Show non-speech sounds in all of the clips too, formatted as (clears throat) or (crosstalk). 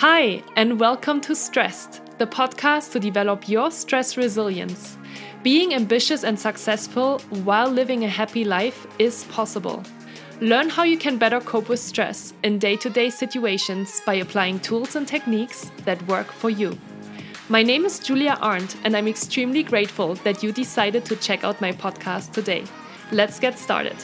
Hi, and welcome to Stressed, the podcast to develop your stress resilience. Being ambitious and successful while living a happy life is possible. Learn how you can better cope with stress in day to day situations by applying tools and techniques that work for you. My name is Julia Arndt, and I'm extremely grateful that you decided to check out my podcast today. Let's get started.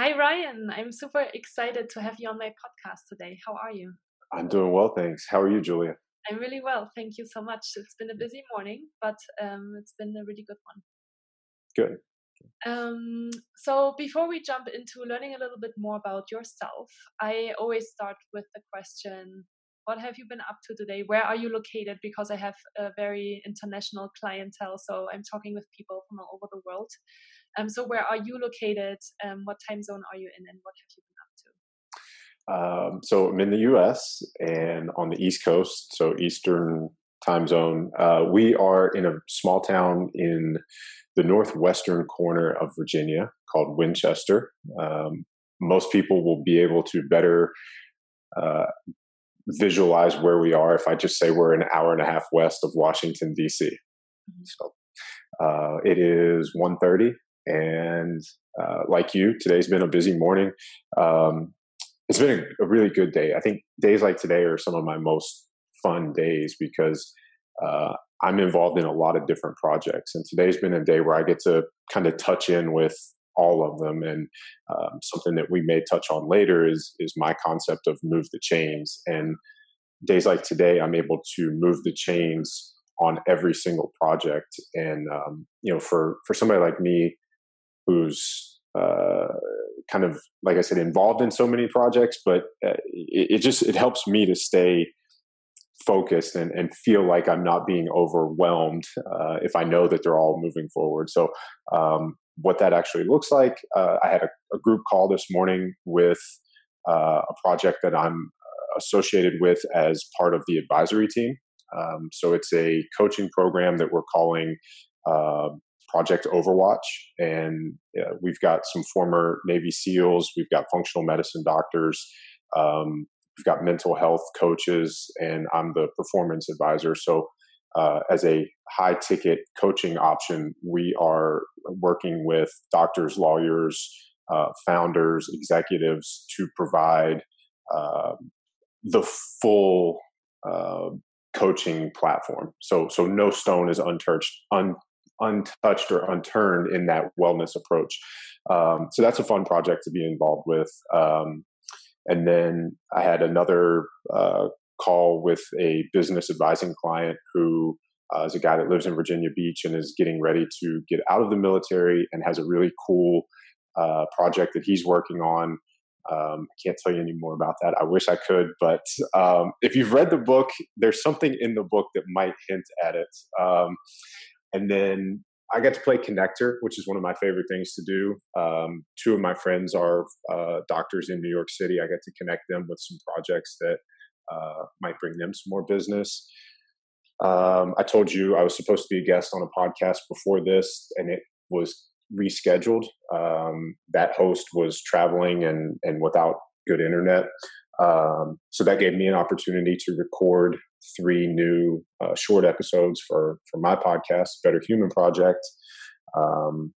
Hi, Ryan. I'm super excited to have you on my podcast today. How are you? I'm doing well, thanks. How are you, Julia? I'm really well. Thank you so much. It's been a busy morning, but um, it's been a really good one. Good. Um, so, before we jump into learning a little bit more about yourself, I always start with the question What have you been up to today? Where are you located? Because I have a very international clientele, so I'm talking with people from all over the world. Um, so where are you located? Um, what time zone are you in, and what have you been up to? Um, so I'm in the U.S. and on the East Coast, so Eastern time zone. Uh, we are in a small town in the northwestern corner of Virginia called Winchester. Um, most people will be able to better uh, visualize where we are if I just say we're an hour and a half west of Washington D.C. Mm-hmm. So uh, it is 1.30 and uh, like you, today's been a busy morning. Um, it's been a, really good day. I think days like today are some of my most fun days because uh, I'm involved in a lot of different projects. And today's been a day where I get to kind of touch in with all of them. And um, something that we may touch on later is is my concept of move the chains. And days like today, I'm able to move the chains on every single project. And um, you know, for for somebody like me who's uh, kind of like I said involved in so many projects, but uh, it, it, just it helps me to stay focused and, and feel like I'm not being overwhelmed uh, if I know that they're all moving forward. So um, what that actually looks like, uh, I had a, a, group call this morning with uh, a project that I'm uh, associated with as part of the advisory team. Um, so it's a coaching program that we're calling Project Overwatch, and uh, we've got some former Navy SEALs, we've got functional medicine doctors, um, we've got mental health coaches, and I'm the performance advisor. So, uh, as a high ticket coaching option, we are working with doctors, lawyers, uh, founders, executives to provide uh, the full uh, coaching platform. So, so no stone is untouched, un, untouched or unturned in that wellness approach. Um, so that's a fun project to be involved with. Um, and then I had another uh, call with a business advising client who uh, is a guy that lives in Virginia Beach and is getting ready to get out of the military and has a really cool uh, project that he's working on. Um, I can't tell you any more about that. I wish I could, but um, if you've read the book, there's something in the book that might hint at it. Um, and then I get to play connector, which is one of my favorite things to do. Um, two of my friends are uh, doctors in New York City. I get to connect them with some projects that uh, might bring them some more business. Um, I told you I was supposed to be a guest on a podcast before this, and it was rescheduled. Um, that host was traveling and and without good internet, um, so that gave me an opportunity to record three new uh, short episodes for for my podcast, Better Human Project. Um,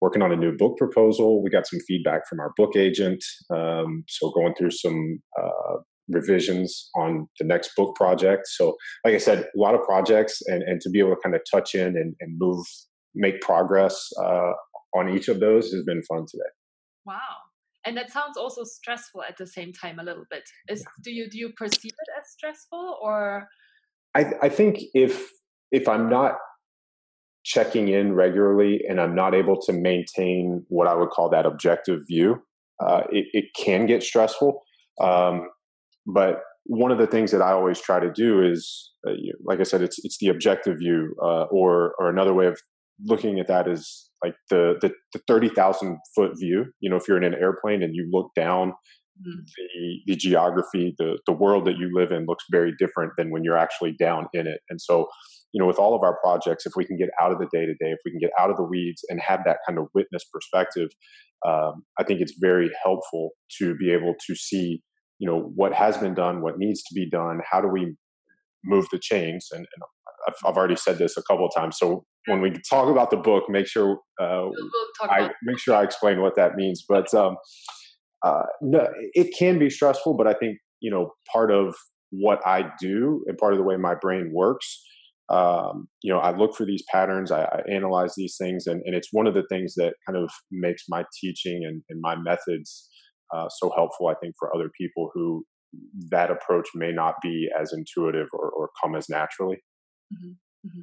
working on a new book proposal. We got some feedback from our book agent, um, so going through some uh, revisions on the next book project. So, like I said, a lot of projects, and and to be able to kind of touch in and, and move, make progress uh, on each of those has been fun today. Wow and that sounds also stressful at the same time a little bit. Is do you do you perceive it as stressful or? I i think if if i'm not checking in regularly and i'm not able to maintain what i would call that objective view uh, it, it can get stressful. Um, but one of the things that i always try to do is uh, like i said it's it's the objective view uh, or or another way of looking at that is like the the, the thirty thousand foot view. You know, if you're in an airplane and you look down, mm-hmm. the the geography, the the world that you live in looks very different than when you're actually down in it. And so, you know, with all of our projects, if we can get out of the day to day, if we can get out of the weeds and have that kind of witness perspective, um, I think it's very helpful to be able to see, you know, what has been done, what needs to be done, how do we move the chains, and, and I've, I've, already said this a couple of times. So when we talk about the book, make sure uh, I make sure I explain what that means. But um, uh, no, it can be stressful, but I think you know part of what I do and part of the way my brain works. Um, you know, I look for these patterns, I, I analyze these things, and, and, it's one of the things that kind of makes my teaching and, and my methods uh, so helpful. I think for other people who that approach may not be as intuitive or, or come as naturally. Mm-hmm. Mm-hmm.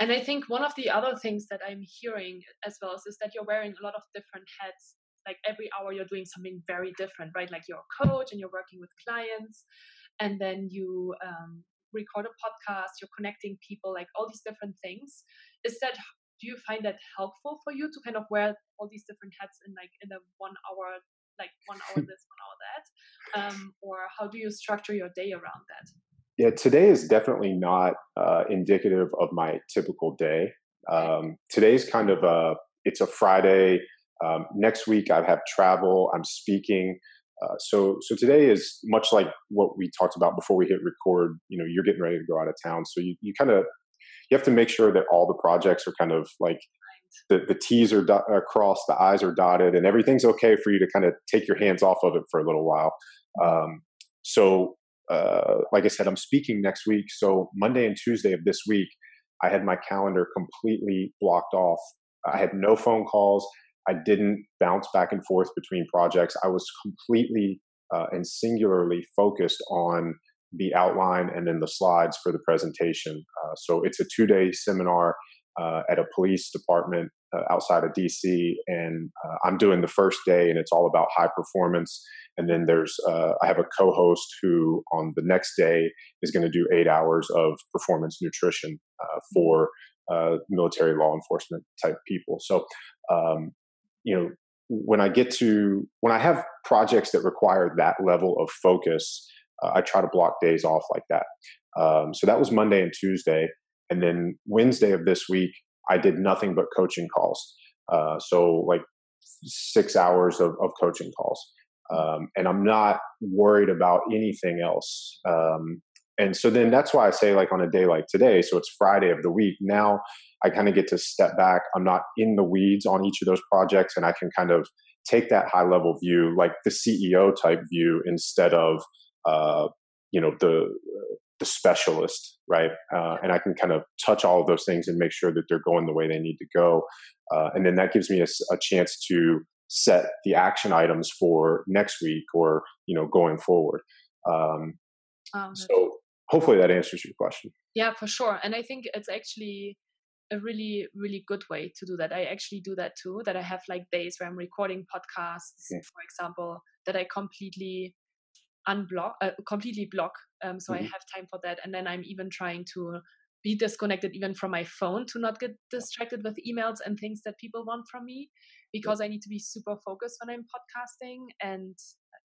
And I think one of the other things that I'm hearing as well is, is that you're wearing a lot of different hats. Like every hour, you're doing something very different, right? Like you're a coach and you're working with clients, and then you um, record a podcast, you're connecting people, like all these different things. Is that do you find that helpful for you to kind of wear all these different hats in like in a one hour, like one hour this, one hour that, um, or how do you structure your day around that? Yeah, today is definitely not uh, indicative of my typical day. Um, today's kind of a it's a Friday. Um, next week I have travel. I'm speaking. Uh, so so today is much like what we talked about before we hit record. You know, you're getting ready to go out of town, so you you kind of you have to make sure that all the projects are kind of like the, the T's are, do- are crossed, the I's are dotted, and everything's okay for you to kind of take your hands off of it for a little while. Um, so uh, like I said, I'm speaking next week. So Monday and Tuesday of this week, I had my calendar completely blocked off. I had no phone calls. I didn't bounce back and forth between projects. I was completely uh, and singularly focused on the outline and then the slides for the presentation. Uh, so it's a two day seminar uh, at a police department uh, outside of DC, and uh, I'm doing the first day, and it's all about high performance. And then there's uh, I have a co-host who on the next day is going to do eight hours of performance nutrition uh, for uh, military law enforcement type people. So, um, you know, when I get to when I have projects that require that level of focus, uh, I try to block days off like that. Um, so that was Monday and Tuesday, and then Wednesday of this week I did nothing but coaching calls. Uh, so like six hours of, of coaching calls. Um, and I'm not worried about anything else. Um, and so then that's why I say, like on a day like today, so it's Friday of the week. Now I kind of get to step back. I'm not in the weeds on each of those projects, and I can kind of take that high level view, like the CEO type view, instead of uh, you know the the specialist, right? Uh, and I can kind of touch all of those things and make sure that they're going the way they need to go. Uh, and then that gives me a, a, chance to set the action items for next week or you know going forward. Um, um, so hopefully that answers your question. Yeah, for sure. And I think it's actually a really really good way to do that. I actually do that too. That I have like days where I'm recording podcasts, yeah. for example, that I completely unblock, uh, completely block. Um, so mm-hmm. I have time for that, and then I'm even trying to be disconnected even from my phone to not get distracted with emails and things that people want from me because I need to be super focused when I'm podcasting. And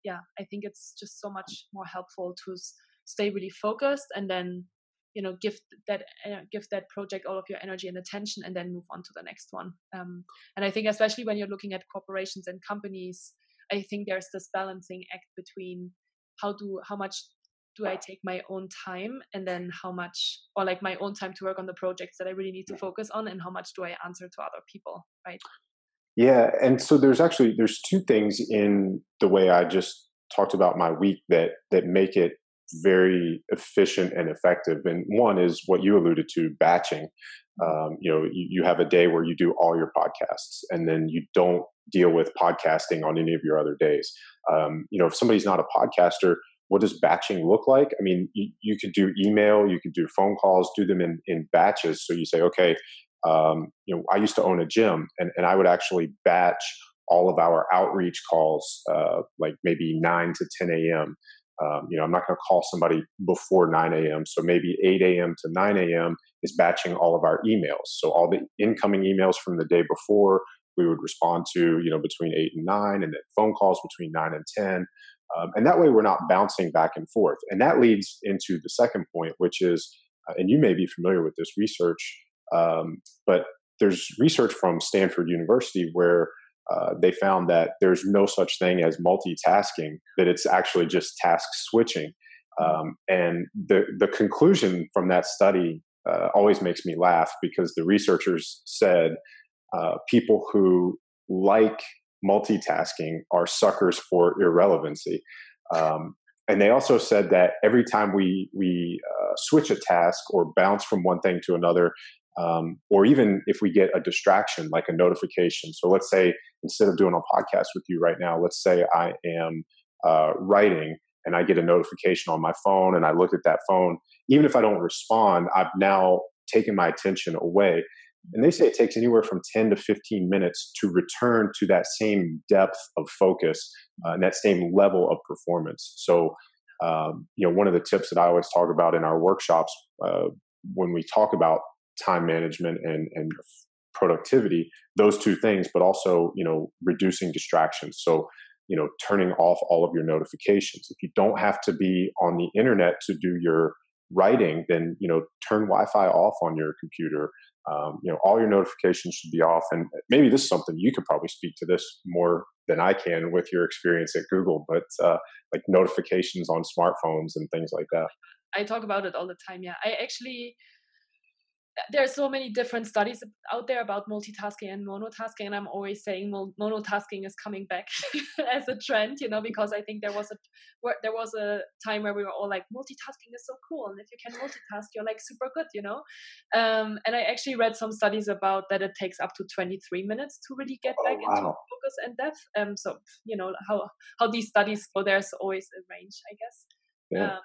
yeah, I think it's just so much more helpful to stay really focused and then you know give that uh, give that project all of your energy and attention and then move on to the next one um, and i think especially when you're looking at corporations and companies i think there's this balancing act between how do how much do I take my own time and then how much or like my own time to work on the projects that I really need to focus on and how much do I answer to other people, right? Yeah, and so there's actually there's two things in the way I just talked about my week that that make it very efficient and effective. And one is what you alluded to, batching. Um, you know, you, you have a day where you do all your podcasts, and then you don't deal with podcasting on any of your other days. Um, you know, if somebody's not a podcaster, what does batching look like? I mean, you, you could do email, you could do phone calls, do them in, in batches. So you say, okay, um, you know, I used to own a gym, and, and I would actually batch all of our outreach calls, uh, like maybe 9 to 10 a.m. Um, you know, I'm not going to call somebody before 9 a.m. So maybe 8 a.m. to 9 a.m. is batching all of our emails. So all the incoming emails from the day before, we would respond to, you know, between 8 and 9, and then phone calls between 9 and 10. Um, and that way we're not bouncing back and forth. And that leads into the second point, which is uh, and you may be familiar with this research, um, but there's research from Stanford University where uh, they found that there's no such thing as multitasking, that it's actually just task switching. Um, and the, the conclusion from that study uh, always makes me laugh because the researchers said uh, people who like multitasking are suckers for irrelevancy. Um, and they also said that every time we we uh, switch a task or bounce from one thing to another, um, or even if we get a distraction like a notification. So let's say instead of doing a podcast with you right now, let's say I am uh, writing and I get a notification on my phone and I look at that phone. Even if I don't respond, I've now taken my attention away. And they say it takes anywhere from 10 to 15 minutes to return to that same depth of focus uh, and that same level of performance. So, um, you know, one of the tips that I always talk about in our workshops uh, when we talk about time management and, and productivity, those two things, but also, you know, reducing distractions. So, you know, turning off all of your notifications. If you don't have to be on the internet to do your writing, then, you know, turn Wi-Fi off on your computer. Um, you know, all your notifications should be off. And maybe this is something you could probably speak to this more than I can with your experience at Google, but uh, like notifications on smartphones and things like that. I talk about it all the time. Yeah, I actually there are so many different studies out there about multitasking and monotasking and i'm always saying monotasking is coming back (laughs) as a trend you know because i think there was a there was a time where we were all like multitasking is so cool and if you can multitask you're like super good you know um, and i actually read some studies about that it takes up to 23 minutes to really get back oh, wow. into focus and depth um, so you know how how these studies go there's always a range i guess yeah. Um,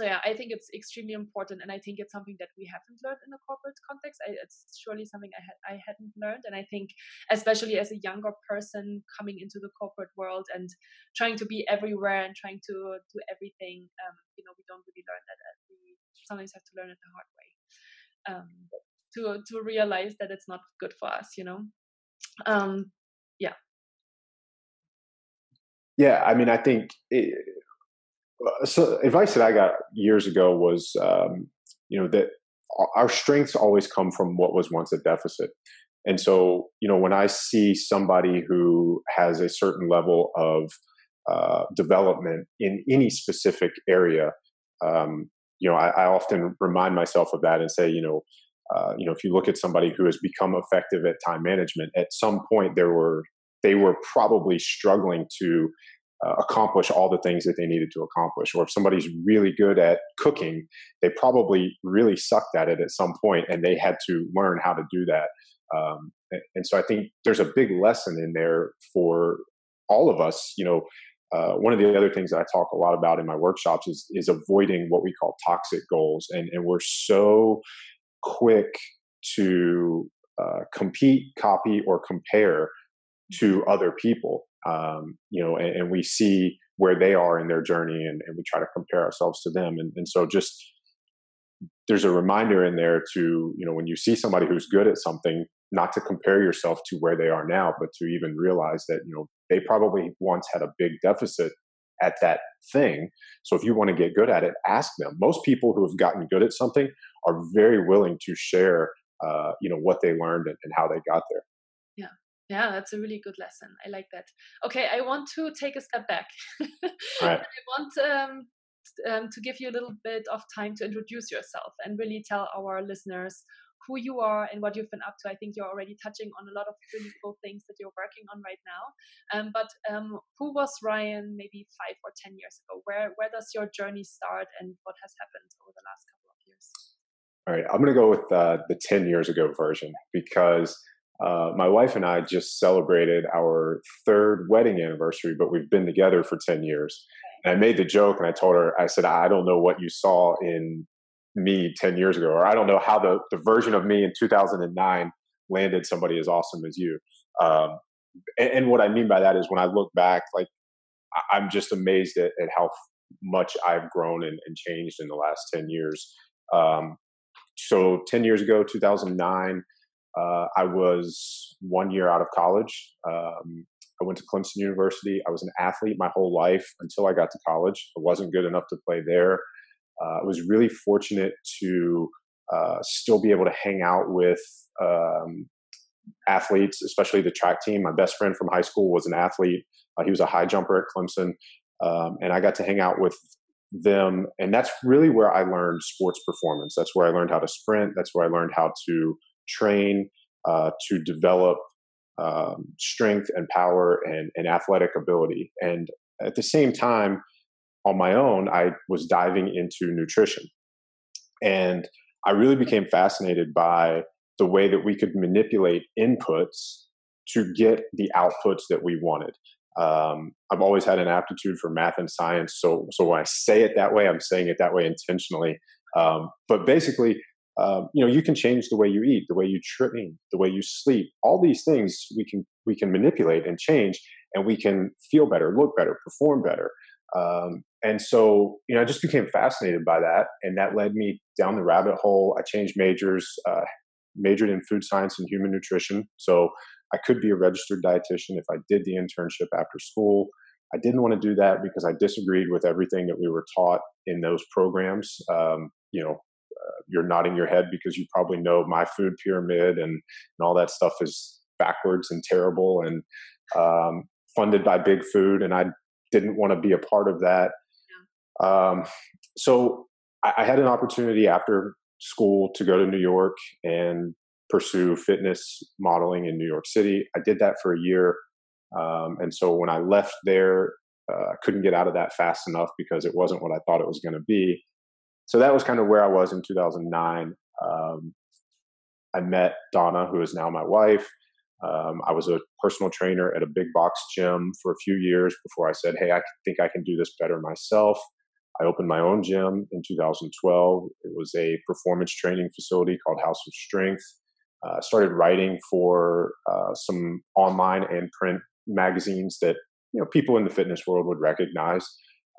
so yeah i think it's extremely important and i think it's something that we haven't learned in a corporate context. I, it's surely something I, ha- I hadn't learned and i think especially as a younger person coming into the corporate world and trying to be everywhere and trying to do everything um, you know we don't really learn that uh, we sometimes have to learn it the hard way um, to to realize that it's not good for us you know? Um, yeah. Yeah i mean i think it, so advice that I got years ago was, um, you know, that our strengths always come from what was once a deficit. And so, you know, when I see somebody who has a certain level of uh, development in any specific area, um, you know, I, I, often remind myself of that and say, you know, uh, you know, if you look at somebody who has become effective at time management, at some point there were they were probably struggling to uh, accomplish all the things that they needed to accomplish. Or if somebody's really good at cooking, they probably really sucked at it at some point and they had to learn how to do that. Um, and, and, so I think there's a big lesson in there for all of us. You know, uh, one of the other things that I talk a lot about in my workshops is is avoiding what we call toxic goals, and and we're so quick to uh, compete, copy, or compare to other people um, you know, and, and, we see where they are in their journey and, and we try to compare ourselves to them. And, and, so just there's a reminder in there to, you know, when you see somebody who's good at something, not to compare yourself to where they are now, but to even realize that, you know, they probably once had a big deficit at that thing. So if you want to get good at it, ask them. Most people who have gotten good at something are very willing to share, uh, you know, what they learned and, and how they got there. Yeah. That's a really good lesson. I like that. Okay, I want to take a step back. (laughs) right. I want um, um, to give you a little bit of time to introduce yourself and really tell our listeners who you are and what you've been up to. I think you're already touching on a lot of really cool things that you're working on right now. Um, but um, who was Ryan maybe five or ten years ago? Where where does your journey start, and what has happened over the last couple of years? All right, I'm going to go with uh, the ten years ago version because uh, my wife and I just celebrated our third wedding anniversary, but we've been together for 10 years. And I made the joke and I told her, I said, I don't know what you saw in me 10 years ago, or I don't know how the, the version of me in 2009 landed somebody as awesome as you. Um, and, and, what I mean by that is when I look back, like I'm just amazed at, at how much I've grown and, and, changed in the last 10 years. Um, so 10 years ago, 2009, uh, I was one year out of college. Um, I went to Clemson University. I was an athlete my whole life until I got to college. I wasn't good enough to play there. Uh, I was really fortunate to uh, still be able to hang out with um, athletes, especially the track team. My best friend from high school was an athlete. Uh, he was a high jumper at Clemson, um, and I got to hang out with them. And that's really where I learned sports performance. That's where I learned how to sprint. That's where I learned how to train, uh, to develop um, strength and power and, and athletic ability. And at the same time, on my own, I was diving into nutrition. And I really became fascinated by the way that we could manipulate inputs to get the outputs that we wanted. Um, I've always had an aptitude for math and science, so so when I say it that way, I'm saying it that way intentionally. Um, but basically, um, you know, you can change the way you eat, the way you train, the way you sleep. All these things we can we can manipulate and change, and we can feel better, look better, perform better. Um, and so, you know, I just became fascinated by that, and that led me down the rabbit hole. I changed majors, uh, majored in food science and human nutrition. So I could be a registered dietitian if I did the internship after school. I didn't want to do that because I disagreed with everything that we were taught in those programs. Um, you know, you're nodding your head because you probably know my food pyramid and, and all that stuff is backwards and terrible and um, funded by big food. And I didn't want to be a part of that. Yeah. Um, so I, I had an opportunity after school to go to New York and pursue fitness modeling in New York City. I did that for a year. Um, and so when I left there, uh, I couldn't get out of that fast enough because it wasn't what I thought it was going to be. So that was kind of where I was in 2009. Um, I met Donna, who is now my wife. Um, I was a personal trainer at a big box gym for a few years before I said, Hey, I think I can do this better myself. I opened my own gym in 2012. It was a performance training facility called House of Strength. I uh, started writing for uh, some online and print magazines that you know people in the fitness world would recognize,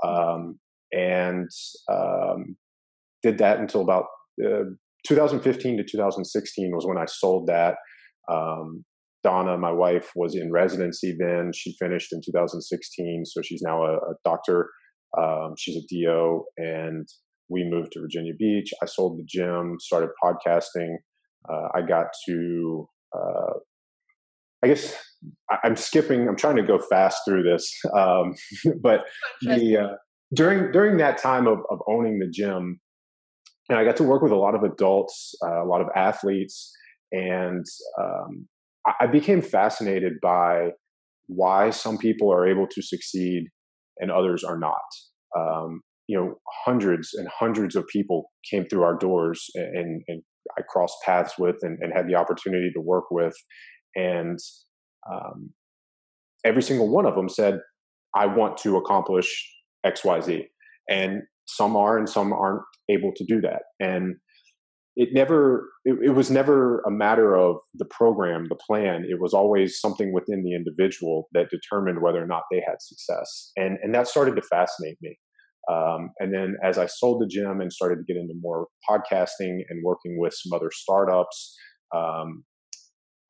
um, and um, did that until about uh, 2015 to 2016 was when I sold that. Um, Donna, my wife, was in residency then. She finished in 2016, so she's now a, a doctor. Um, she's a DO, and we moved to Virginia Beach. I sold the gym, started podcasting. Uh, I got to, uh, I guess I, am skipping. I'm trying to go fast through this, um, (laughs) but the uh, during during that time of, of owning the gym, and I got to work with a lot of adults, uh, a lot of athletes, and um, I became fascinated by why some people are able to succeed and others are not. Um, you know, hundreds and hundreds of people came through our doors and, and I crossed paths with and, and, had the opportunity to work with. And um, every single one of them said, I want to accomplish XYZ. And some are and some aren't able to do that. And it never it, it, was never a matter of the program the plan. It was always something within the individual that determined whether or not they had success. And and that started to fascinate me. Um, and then as i sold the gym and started to get into more podcasting and working with some other startups um,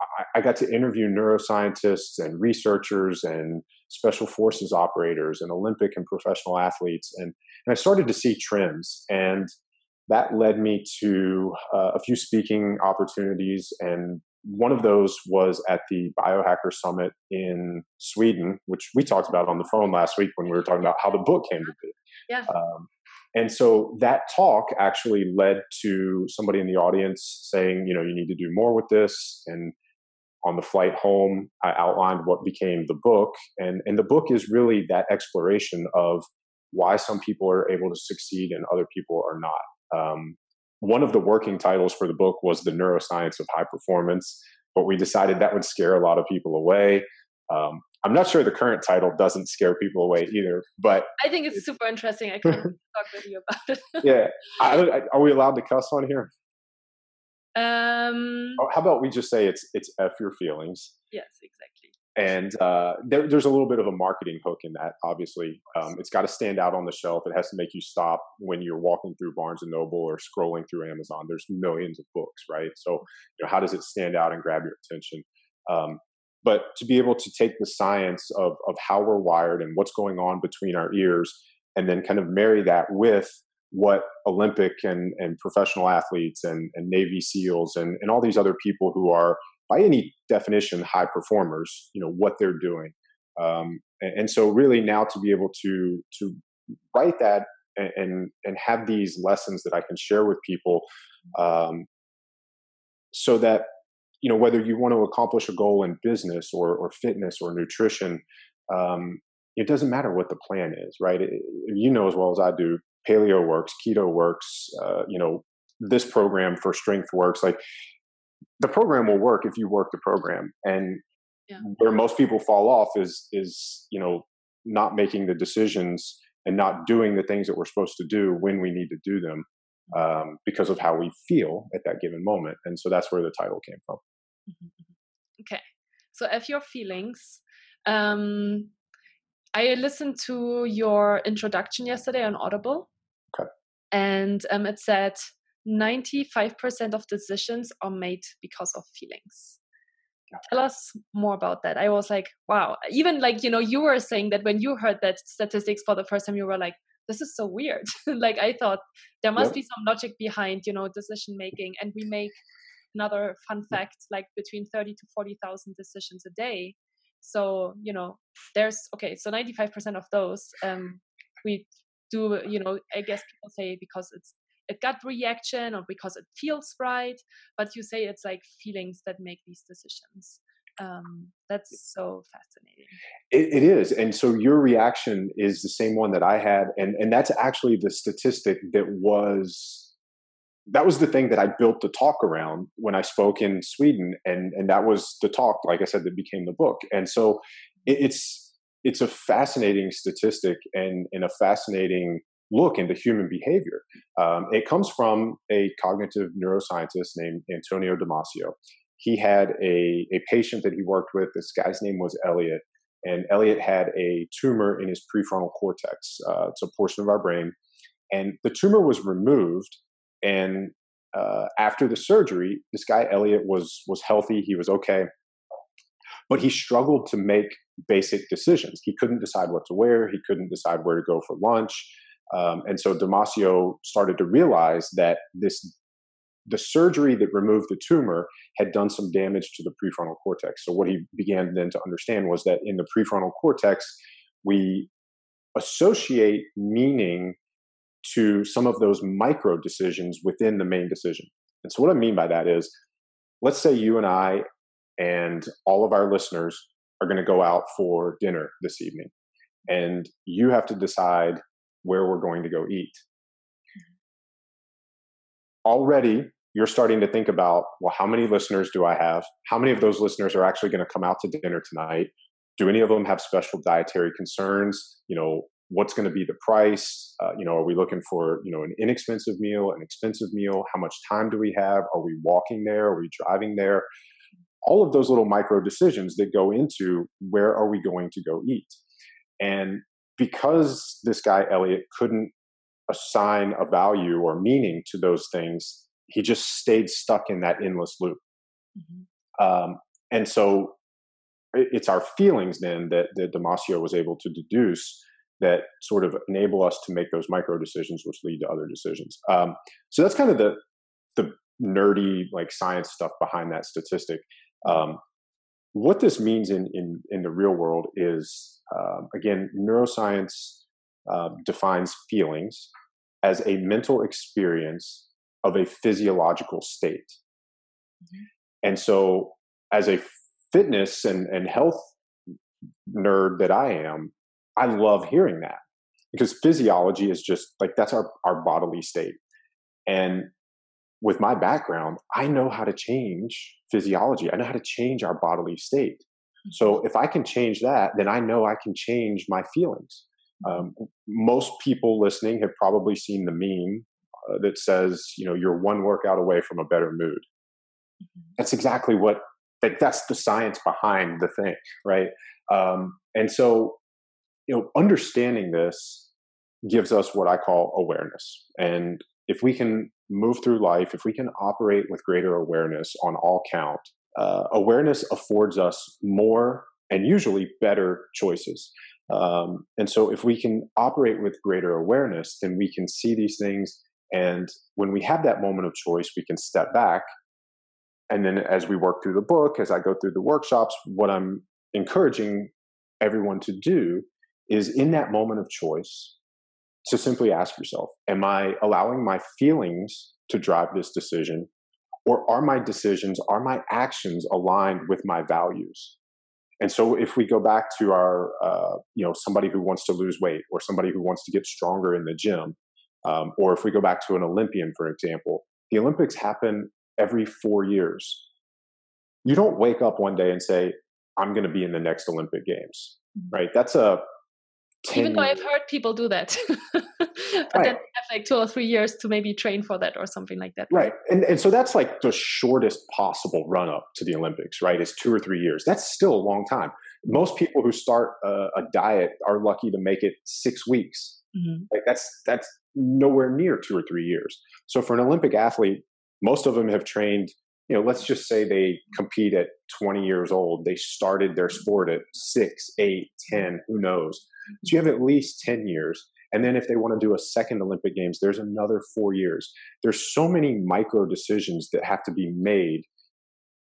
I, I got to interview neuroscientists and researchers and special forces operators and olympic and professional athletes. And, and i started to see trends and that led me to uh, a few speaking opportunities and one of those was at the biohacker summit in sweden which we talked about on the phone last week when we were talking about how the book came to be. Yeah. Um, and so that talk actually led to somebody in the audience saying you know you need to do more with this. And on the flight home i outlined what became the book and and the book is really that exploration of why some people are able to succeed and other people are not um, one of the working titles for the book was The Neuroscience of High Performance, but we decided that would scare a lot of people away. Um, I'm not sure the current title doesn't scare people away either, but I think it's super interesting. I (laughs) can talk with you about it. (laughs) yeah, I, I, are we allowed to cuss on here? Um, oh, how about we just say it's it's f your feelings? Yes, exactly and uh, there, there's a little bit of a marketing hook in that. Obviously, um, it's got to stand out on the shelf. It has to make you stop when you're walking through Barnes and Noble or scrolling through Amazon. There's millions of books, right? So, you know, how does it stand out and grab your attention? Um, but to be able to take the science of of how we're wired and what's going on between our ears, and then kind of marry that with what Olympic and, and professional athletes and, and Navy SEALs and, and all these other people who are, by any definition, high performers, you know, what they're doing. Um, and, and, so, really, now to be able to to write that and and have these lessons that I can share with people, um, so that you know whether you want to accomplish a goal in business or or fitness or nutrition, um, it doesn't matter what the plan is, right? It, you know as well as I do, paleo works, keto works, uh, you know, this program for strength works. Like the program will work if you work the program. And yeah. where most people fall off is is you know not making the decisions and not doing the things that we're supposed to do when we need to do them mm-hmm. um, because of how we feel at that given moment. And so that's where the title came from. Mm-hmm, mm-hmm. Okay. So if your feelings, um, I listened to your introduction yesterday on Audible. Okay. And um, it said 95% of decisions are made because of feelings. Yeah. Tell us more about that. I was like, wow. Even like, you know, you were saying that when you heard that statistics for the first time, you were like, this is so weird. (laughs) like I thought there must yep. be some logic behind, you know, decision making. And we make another fun fact, like between 30 to 40,000 decisions a day so you know there's okay so 95% of those um, we do you know i guess people say because it's a gut reaction or because it feels right but you say it's like feelings that make these decisions um, that's so fascinating it, it is and so your reaction is the same one that i had and and that's actually the statistic that was that was the thing that I built the talk around when I spoke in Sweden, and and that was the talk, like I said, that became the book. And so it, it's it's a fascinating statistic and and a fascinating look into human behavior. Um, it comes from a cognitive neuroscientist named Antonio Damasio. He had a a patient that he worked with. This guy's name was Elliot, and Elliot had a tumor in his prefrontal cortex. Uh, it's a portion of our brain, and the tumor was removed and uh, after the surgery, this guy Elliot was was healthy. He was okay, but he struggled to make basic decisions. He couldn't decide what to wear. He couldn't decide where to go for lunch. Um, and so Damasio started to realize that this the surgery that removed the tumor had done some damage to the prefrontal cortex. So what he began then to understand was that in the prefrontal cortex, we associate meaning to some of those micro decisions within the main decision. And so, what I mean by that is, let's say you and I and all of our listeners are going to go out for dinner this evening, and you have to decide where we're going to go eat. Already, you're starting to think about, well, how many listeners do I have? How many of those listeners are actually going to come out to dinner tonight? Do any of them have special dietary concerns? You know, what's going to be the price uh, you know are we looking for you know an inexpensive meal an expensive meal how much time do we have are we walking there are we driving there all of those little micro decisions that go into where are we going to go eat and because this guy elliot couldn't assign a value or meaning to those things he just stayed stuck in that endless loop mm-hmm. um, and so it's our feelings then that, that damasio was able to deduce that sort of enable us to make those micro decisions, which lead to other decisions. Um, so that's kind of the the nerdy like science stuff behind that statistic. Um, what this means in in in the real world is um, again neuroscience uh, defines feelings as a mental experience of a physiological state, mm-hmm. and so as a fitness and and health nerd that I am, I love hearing that because physiology is just like that's our, our bodily state. And with my background, I know how to change physiology. I know how to change our bodily state. So mm-hmm. if I can change that, then I know I can change my feelings. Um, most people listening have probably seen the meme uh, that says, you know, you're one workout away from a better mood. Mm-hmm. That's exactly what, like, that's the science behind the thing, right? Um, and so you know, understanding this gives us what I call awareness. And if we can move through life, if we can operate with greater awareness on all count, uh, awareness affords us more and usually better choices. Um, and so, if we can operate with greater awareness, then we can see these things. And when we have that moment of choice, we can step back. And then, as we work through the book, as I go through the workshops, what I'm encouraging everyone to do is in that moment of choice to simply ask yourself Am I allowing my feelings to drive this decision? Or are my decisions, are my actions aligned with my values? And so, if we go back to our, uh, you know, somebody who wants to lose weight, or somebody who wants to get stronger in the gym, um, or if we go back to an Olympian, for example, the Olympics happen every four years. You don't wake up one day and say, "I'm going to be in the next Olympic Games," mm-hmm. right? That's a even though I've heard people do that, (laughs) but right. then have like two or three years to maybe train for that or something like that. Right, and and so that's like the shortest possible run up to the Olympics. Right, is two or three years. That's still a long time. Most people who start a, a diet are lucky to make it six weeks. Mm-hmm. Like that's that's nowhere near two or three years. So for an Olympic athlete, most of them have trained you know, let's just say they compete at 20 years old. They started their sport at six, eight, 10, who knows. So you have at least 10 years. And then if they want to do a second Olympic Games, there's another four years. There's so many micro decisions that have to be made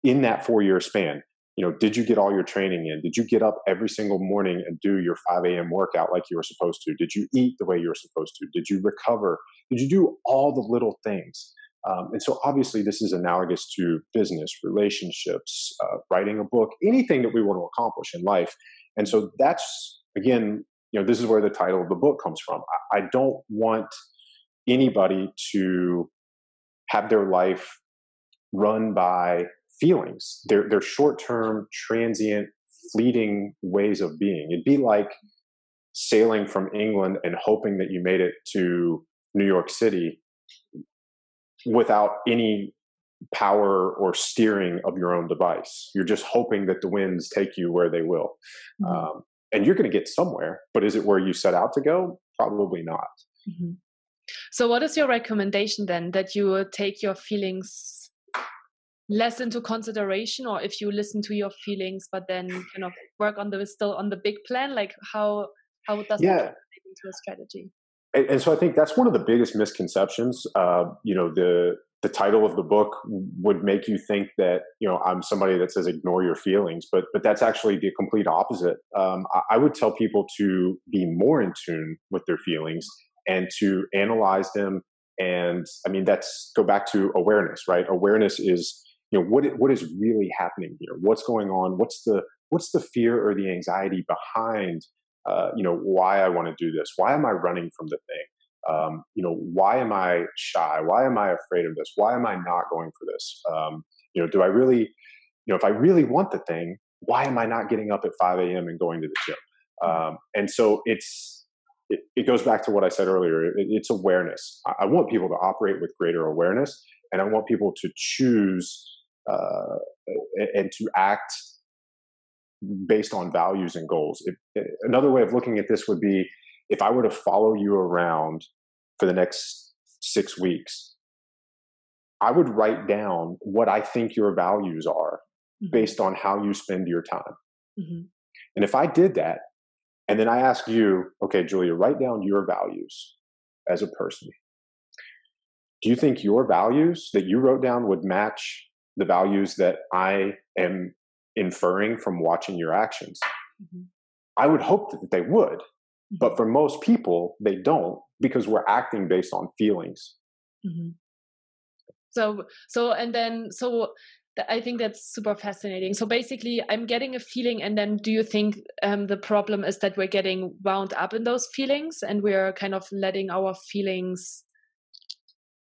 in that four year span. You know, did you get all your training in? Did you get up every single morning and do your 5 a.m. workout like you were supposed to? Did you eat the way you were supposed to? Did you recover? Did you do all the little things? Um, and so, obviously, this is analogous to business, relationships, uh, writing a book, anything that we want to accomplish in life. And so, that's again, you know, this is where the title of the book comes from. I, I don't want anybody to have their life run by feelings. They're, they're short term, transient, fleeting ways of being. It'd be like sailing from England and hoping that you made it to New York City without any power or steering of your own device. You're just hoping that the winds take you where they will. Mm-hmm. Um, and you're going to get somewhere, but is it where you set out to go? Probably not. Mm-hmm. So, what is your recommendation then? That you take your feelings less into consideration, or if you listen to your feelings, but then kind of work on the still on the big plan? Like how how does yeah. that into a strategy? And, and, so I think that's one of the biggest misconceptions. Uh, you know, the the title of the book would make you think that you know I'm somebody that says ignore your feelings, but but that's actually the complete opposite. Um, I, I would tell people to be more in tune with their feelings and to analyze them. And I mean, that's go back to awareness, right? Awareness is you know what what is really happening here what's going on what's the what's the fear or the anxiety behind uh, you know, why I want to do this. Why am I running from the thing? Um, you know, why am I shy? Why am I afraid of this? Why am I not going for this? Um, you know, do I really, you know, if I really want the thing, why am I not getting up at 5 a.m. and going to the gym? Um, and so it's, it, it, goes back to what I said earlier. It, it's awareness. I, I, want people to operate with greater awareness, and I want people to choose uh, and to act based on values and goals. It, it, another way of looking at this would be if I were to follow you around for the next six weeks, I would write down what I think your values are mm-hmm. based on how you spend your time. Mm-hmm. And if I did that, and then I ask you, okay, Julia, write down your values as a person. Do you think your values that you wrote down would match the values that I am inferring from watching your actions. Mm-hmm. I would hope that they would, mm-hmm. but for most people, they don't because we're acting based on feelings. Mm-hmm. So, so, and then, so I think that's super fascinating. So basically, I'm getting a feeling, and then do you think um, the problem is that we're getting wound up in those feelings and we're kind of letting our feelings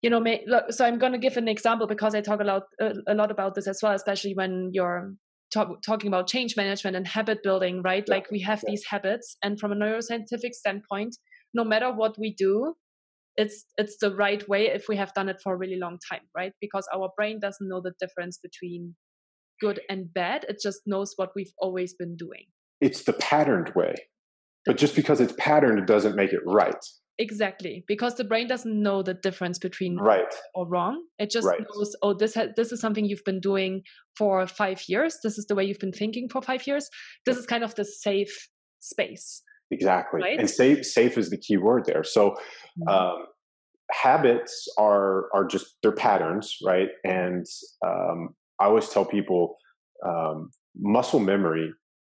you know so i'm going to give an example because i talk a lot a lot about this as well especially when you're talk, talking about change management and habit building, right? Yeah. Like we have yeah. these habits, and from a neuroscientific standpoint, no matter what we do, it's it's the right way if we have done it for a really long time, right? Because our brain doesn't know the difference between good and bad; it just knows what we've always been doing. It's the patterned way, but just because it's patterned doesn't make it right. Exactly, because the brain doesn't know the difference between right or wrong. It just right. knows, oh, this ha- this is something you've been doing for five years. This is the way you've been thinking for five years. This is kind of the safe space. Exactly. Right? And safe safe is the key word there. So mm-hmm. um, habits are are just they're patterns, right? And um, I always tell people um, muscle memory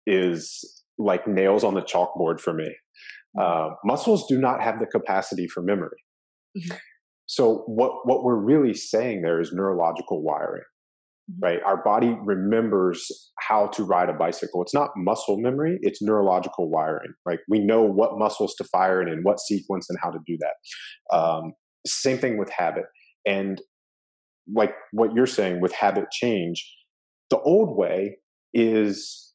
is like nails on the chalkboard for me. Uh, muscles do not have the capacity for memory. Mm-hmm. So what what we're really saying there is neurological wiring, mm-hmm. right? Our body remembers how to ride a bicycle. It's not muscle memory; it's neurological wiring. Right? We know what muscles to fire and in what sequence and how to do that. Um, same thing with habit, and like what you're saying with habit change, the old way is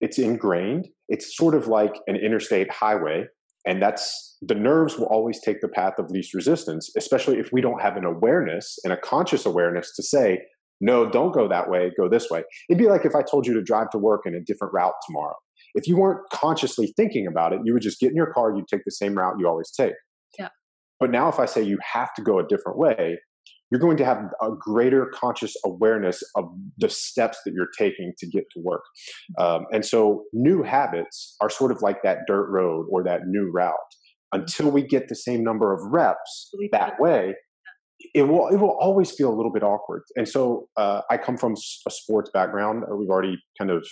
it's ingrained. It's sort of like an interstate highway, and that's the nerves will always take the path of least resistance, especially if we don't have an awareness and a conscious awareness to say, no, don't go that way, go this way. It'd be like if I told you to drive to work in a different route tomorrow. If you weren't consciously thinking about it, you would just get in your car, you'd take the same route you always take. Yeah. But now if I say you have to go a different way, you're going to have a greater conscious awareness of the steps that you're taking to get to work. Um, and so new habits are sort of like that dirt road or that new route. Until we get the same number of reps that way, it will it will always feel a little bit awkward. And so uh, I come from a sports background. Uh, we've already kind of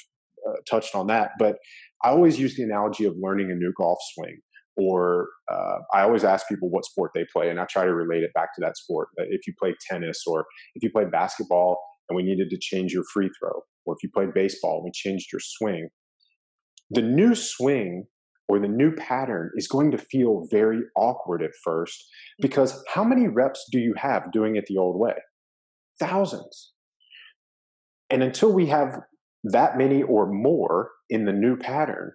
uh, touched on that, but I always use the analogy of learning a new golf swing or uh, I always ask people what sport they play, and I try to relate it back to that sport. If you play tennis, or if you play basketball, and we needed to change your free throw, or if you played baseball and we changed your swing, the new swing or the new pattern is going to feel very awkward at first because how many reps do you have doing it the old way? Thousands. And until we have that many or more in the new pattern,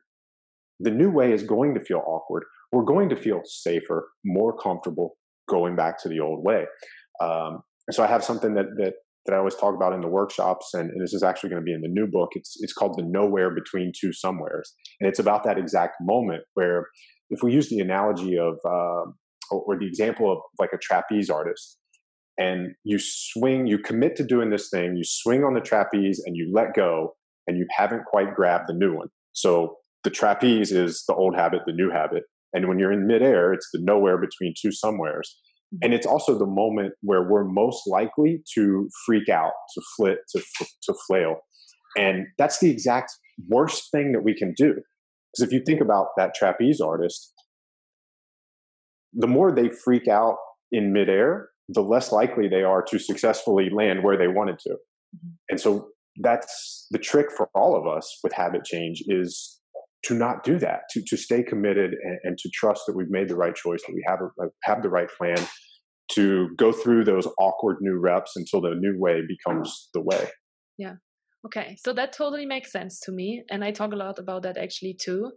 the new way is going to feel awkward. We're going to feel safer, more comfortable going back to the old way. Um, and so I have something that that that I always talk about in the workshops, and, and, this is actually going to be in the new book. It's it's called the nowhere between two somewheres, and it's about that exact moment where, if we use the analogy of uh, or, or the example of like a trapeze artist, and you swing, you commit to doing this thing, you swing on the trapeze, and you let go, and you haven't quite grabbed the new one. So the trapeze is the old habit, the new habit. And when you're in midair, it's the nowhere between two somewheres. Mm-hmm. And it's also the moment where we're most likely to freak out, to flit, to, to flail. And that's the exact worst thing that we can do. Because if you think about that trapeze artist, the more they freak out in midair, the less likely they are to successfully land where they wanted to. Mm-hmm. And so that's the trick for all of us with habit change is to not do that, to, to stay committed and, and to trust that we've made the right choice, that we have, a, uh, have the right plan, to go through those awkward new reps until the new way becomes the way. Yeah. Okay. So that totally makes sense to me. And I talk a lot about that actually too.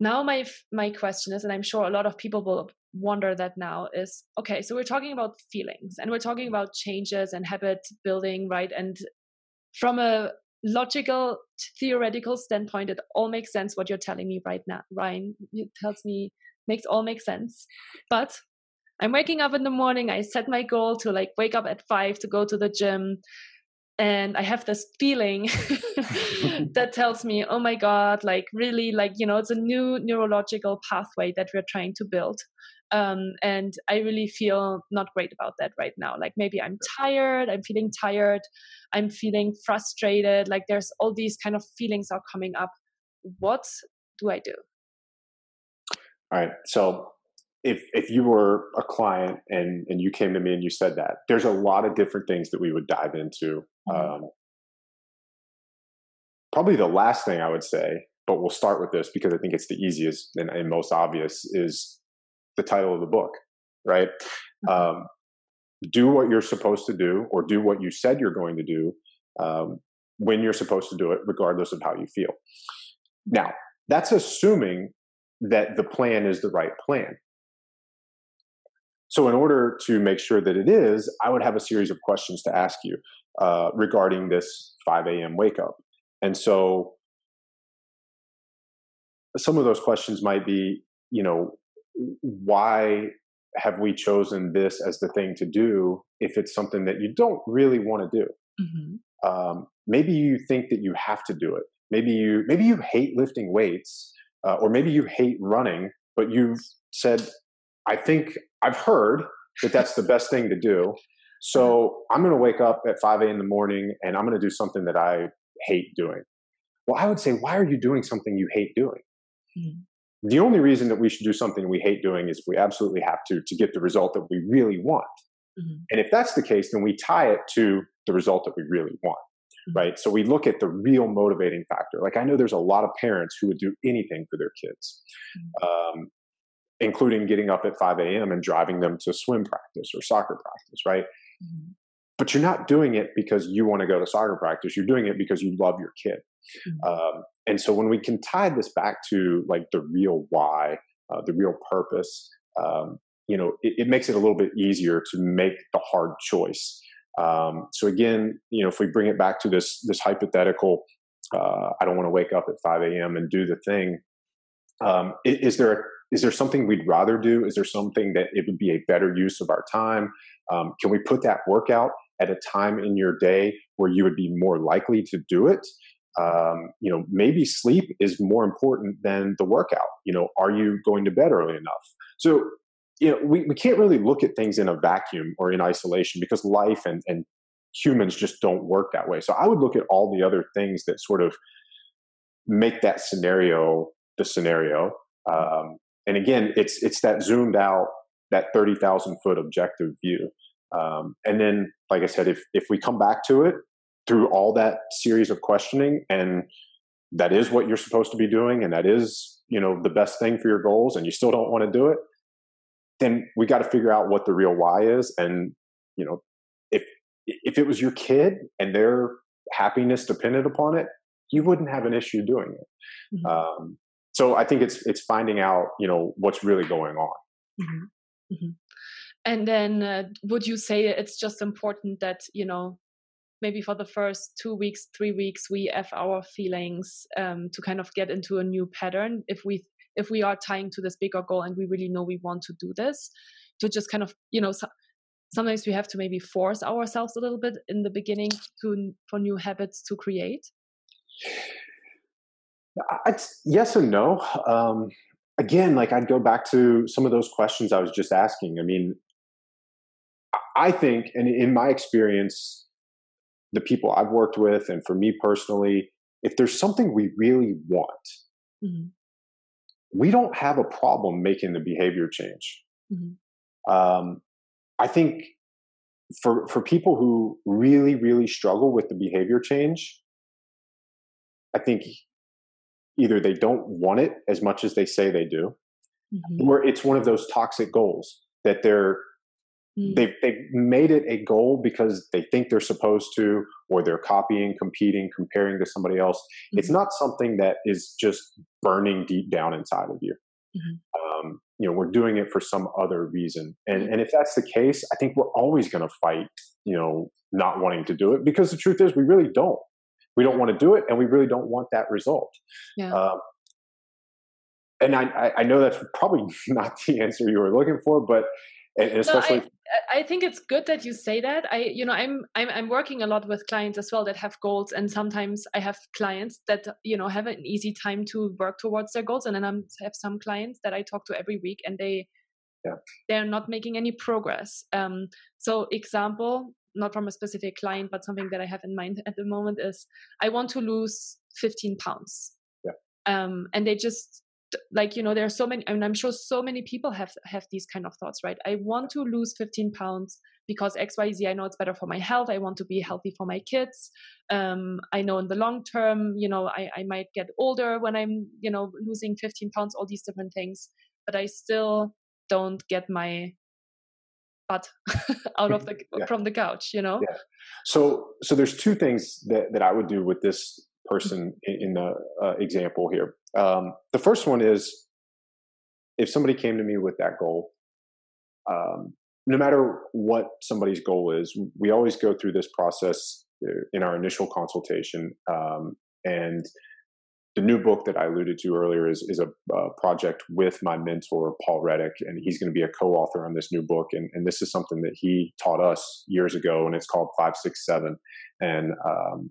Now my my question is, and I'm sure a lot of people will wonder that now is okay, so we're talking about feelings and we're talking about changes and habit building, right? And from a logical theoretical standpoint it all makes sense what you're telling me right now ryan. It tells me makes all make sense. But i'm waking up in the morning i set my goal to like wake up at five to go to the gym and i have this feeling (laughs) that tells me oh my god like really like you know it's a new neurological pathway that we're trying to build um, and i really feel not great about that right now. Like maybe i'm tired i'm feeling tired i'm feeling frustrated. Like there's all these kind of feelings are coming up. What do i do? All right so if if you were a client and and you came to me and you said that there's a lot of different things that we would dive into mm-hmm. um, probably the last thing i would say but we'll start with this because i think it's the easiest and, and most obvious is the title of the book, right? Mm-hmm. Um, do what you're supposed to do, or do what you said you're going to do um, when you're supposed to do it, regardless of how you feel. Now, that's assuming that the plan is the right plan. So, in order to make sure that it is, I would have a series of questions to ask you uh, regarding this 5 a.m. wake up. And so, some of those questions might be, you know, why have we chosen this as the thing to do if it's something that you don't really want to do? Mm-hmm. Um, maybe you think that you have to do it. Maybe you maybe you hate lifting weights, uh, or maybe you hate running, but you've said, I think I've heard that that's the best thing to do. So I'm going to wake up at 5 a.m. in the morning and I'm going to do something that I hate doing. Well, I would say, why are you doing something you hate doing? Mm-hmm. The only reason that we should do something we hate doing is if we absolutely have to to get the result that we really want. Mm-hmm. And if that's the case, then we tie it to the result that we really want. Mm-hmm. Right. So we look at the real motivating factor. Like I know there's a lot of parents who would do anything for their kids. Mm-hmm. Um, including getting up at 5 a.m. and driving them to swim practice or soccer practice, right? Mm-hmm. But you're not doing it because you want to go to soccer practice. You're doing it because you love your kid. Mm-hmm. Um, and so when we can tie this back to like the real why, uh, the real purpose, um, you know, it, it, makes it a little bit easier to make the hard choice. Um, so again, you know, if we bring it back to this this hypothetical, uh, I don't want to wake up at 5 a.m. and do the thing. Um, is, is there is there something we'd rather do? Is there something that it would be a better use of our time? Um, can we put that workout at a time in your day where you would be more likely to do it? Um, you know, maybe sleep is more important than the workout. You know, are you going to bed early enough? So, you know, we, we can't really look at things in a vacuum or in isolation because life and, and humans just don't work that way. So I would look at all the other things that sort of make that scenario the scenario. Um, and again, it's it's that zoomed out, that thirty thousand foot objective view. Um, and then, like I said, if if we come back to it through all that series of questioning, and that is what you're supposed to be doing, and that is you know the best thing for your goals, and you still don't want to do it, then we got to figure out what the real why is. And you know, if if it was your kid and their happiness depended upon it, you wouldn't have an issue doing it. Mm-hmm. Um, so I think it's it's finding out you know what's really going on. Mm-hmm. Mm-hmm. And then, uh, would you say it's just important that you know maybe for the first two weeks, three weeks, we have our feelings um, to kind of get into a new pattern. If we if we are tying to this bigger goal and we really know we want to do this, to just kind of you know. So, sometimes we have to maybe force ourselves a little bit in the beginning to for new habits to create it's yes and no. Um, again, like I'd go back to some of those questions I was just asking. I mean, I think, and in my experience, the people I've worked with, and for me personally, if there's something we really want, mm-hmm. we don't have a problem making the behavior change. Mm-hmm. Um, I think for for people who really really struggle with the behavior change, I think either they don't want it as much as they say they do, mm-hmm. or it's one of those toxic goals that they're mm. they've, they've made it a goal because they think they're supposed to, or they're copying, competing, comparing to somebody else. Mm-hmm. It's not something that is just burning deep down inside of you. Mm-hmm. Um, you know, we're doing it for some other reason, and mm-hmm. and if that's the case, I think we're always going to fight. You know, not wanting to do it because the truth is we really don't we don't want to do it and we really don't want that result yeah. Um, and I, I know that's probably (laughs) not the answer you were looking for but and especially no, I, I, think it's good that you say that i you know I'm, I'm i'm working a lot with clients as well that have goals and sometimes i have clients that you know have an easy time to work towards their goals and then i have some clients that i talk to every week and they yeah. they're not making any progress um so example not from a specific client, but something that I have in mind (laughs) at the moment is I want to lose 15 pounds. Yeah. Um, and they just like you know there are so many I mean, i'm sure so many people have have these kind of thoughts right? I want to lose 15 pounds because xyz i know it's better for my health. I want to be healthy for my kids. Um, i know in the long term you know I, I might get older when i'm you know losing 15 pounds all these different things. But i still don't get my butt (laughs) out of the yeah. from the couch you know? Yeah. so so there's two things that that i would do with this person in, in the uh, example here um, the first one is if somebody came to me with that goal um, no matter what somebody's goal is we always go through this process uh, in our initial consultation um, and the new book that I alluded to earlier is, is a uh, project with my mentor, Paul Reddick, and he's going to be a co author on this new book. And, and this is something that he taught us years ago, and it's called 567. And um,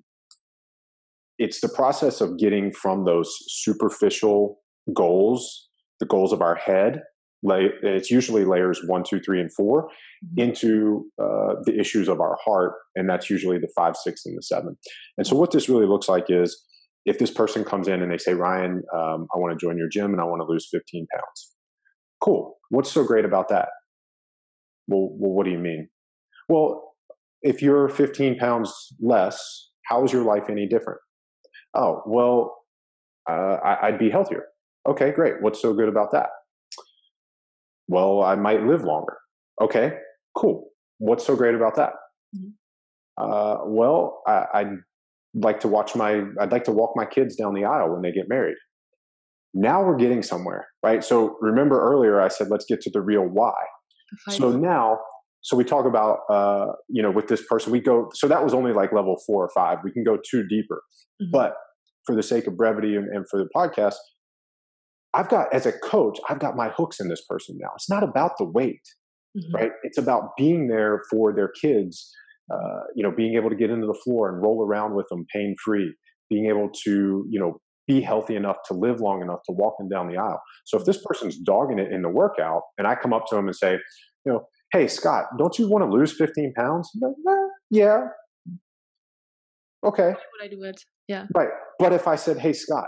it's the process of getting from those superficial goals, the goals of our head, it's usually layers one, two, three, and 4 mm-hmm. into uh, the issues of our heart, and that's usually the five, six, and the seven. And so, what this really looks like is if this person comes in and they say, Ryan, um, I want to join your gym and I want to lose 15 pounds. Cool. What's so great about that? Well, well, what do you mean? Well, if you're 15 pounds less, how is your life any different? Oh, well, uh, I, I'd be healthier. Okay, great. What's so good about that? Well, I might live longer. Okay, cool. What's so great about that? Mm-hmm. Uh, well, I, I'd like to watch my, I'd like to walk my kids down the aisle when they get married. Now we're getting somewhere, right? So remember earlier I said let's get to the real why. So now, so we talk about, uh, you know, with this person, we go. So that was only like level four or five. We can go two deeper, mm-hmm. but for the sake of brevity and, and for the podcast, I've got as a coach, I've got my hooks in this person now. It's not about the weight, mm-hmm. right? It's about being there for their kids. Uh, you know, being able to get into the floor and roll around with them pain free, being able to, you know, be healthy enough to live long enough to walk them down the aisle. So if this person's dogging it in the workout and I come up to them and say, you know, hey, Scott, don't you want to lose 15 pounds? Like, eh, yeah. Okay. Why would I do it? Yeah. Right. But if I said, hey, Scott,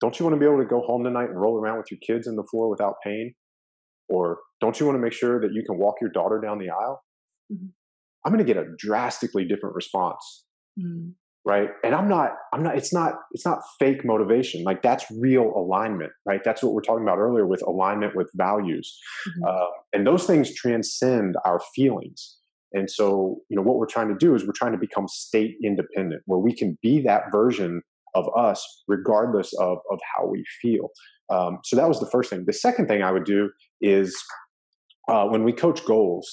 don't you want to be able to go home tonight and roll around with your kids in the floor without pain? Or don't you want to make sure that you can walk your daughter down the aisle? Mm-hmm. I'm going to get a drastically different response. Mm right and i'm not i'm not it's not it's not fake motivation like that's real alignment right that's what we're talking about earlier with alignment with values mm-hmm. uh, and those things transcend our feelings and so you know what we're trying to do is we're trying to become state independent where we can be that version of us regardless of of how we feel. Um, so that was the first thing. The second thing i would do is uh, when we coach goals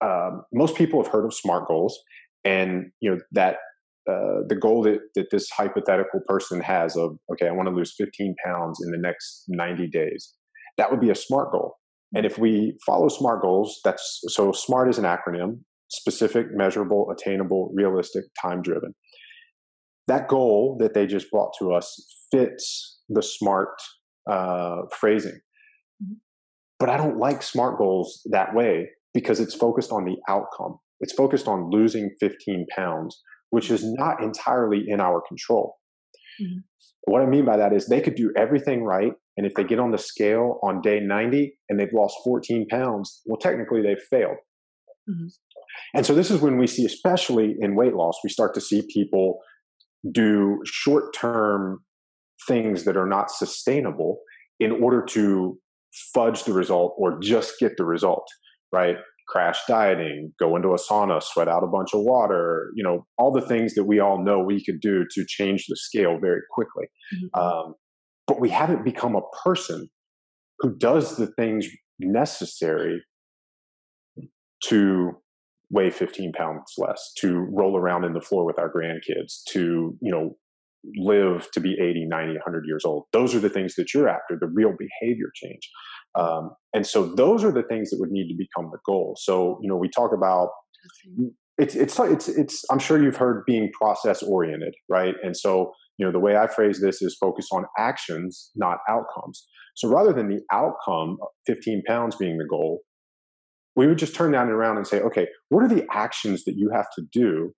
um, most people have heard of smart goals and you know that uh, the goal that, that this hypothetical person has of okay i want to lose 15 pounds in the next 90 days. That would be a smart goal. And if we follow smart goals that's so smart is an acronym specific measurable attainable realistic time driven that goal that they just brought to us fits the smart uh, phrasing mm-hmm. but i don't like smart goals that way because it's focused on the outcome it's focused on losing 15 pounds which is not entirely in our control. Mm-hmm. What I mean by that is they could do everything right. And if they get on the scale on day 90 and they've lost 14 pounds, well, technically they've failed. Mm-hmm. And so this is when we see, especially in weight loss, we start to see people do short term things that are not sustainable in order to fudge the result or just get the result, right? crash dieting, go into a sauna, sweat out a bunch of water, you know, all the things that we all know we could do to change the scale very quickly. Mm-hmm. Um, but we haven't become a person who does the things necessary to weigh 15 pounds less, to roll around in the floor with our grandkids, to, you know, live to be 80, 90, 100 years old. Those are the things that you're after, the real behavior change. Um, and so those are the things that would need to become the goal. So, you know, we talk about it's, it's, it's, it's, I'm sure you've heard being process oriented, right? And so, you know, the way I phrase this is focus on actions, not outcomes. So rather than the outcome, 15 pounds being the goal, we would just turn that around and say, okay, what are the actions that you have to do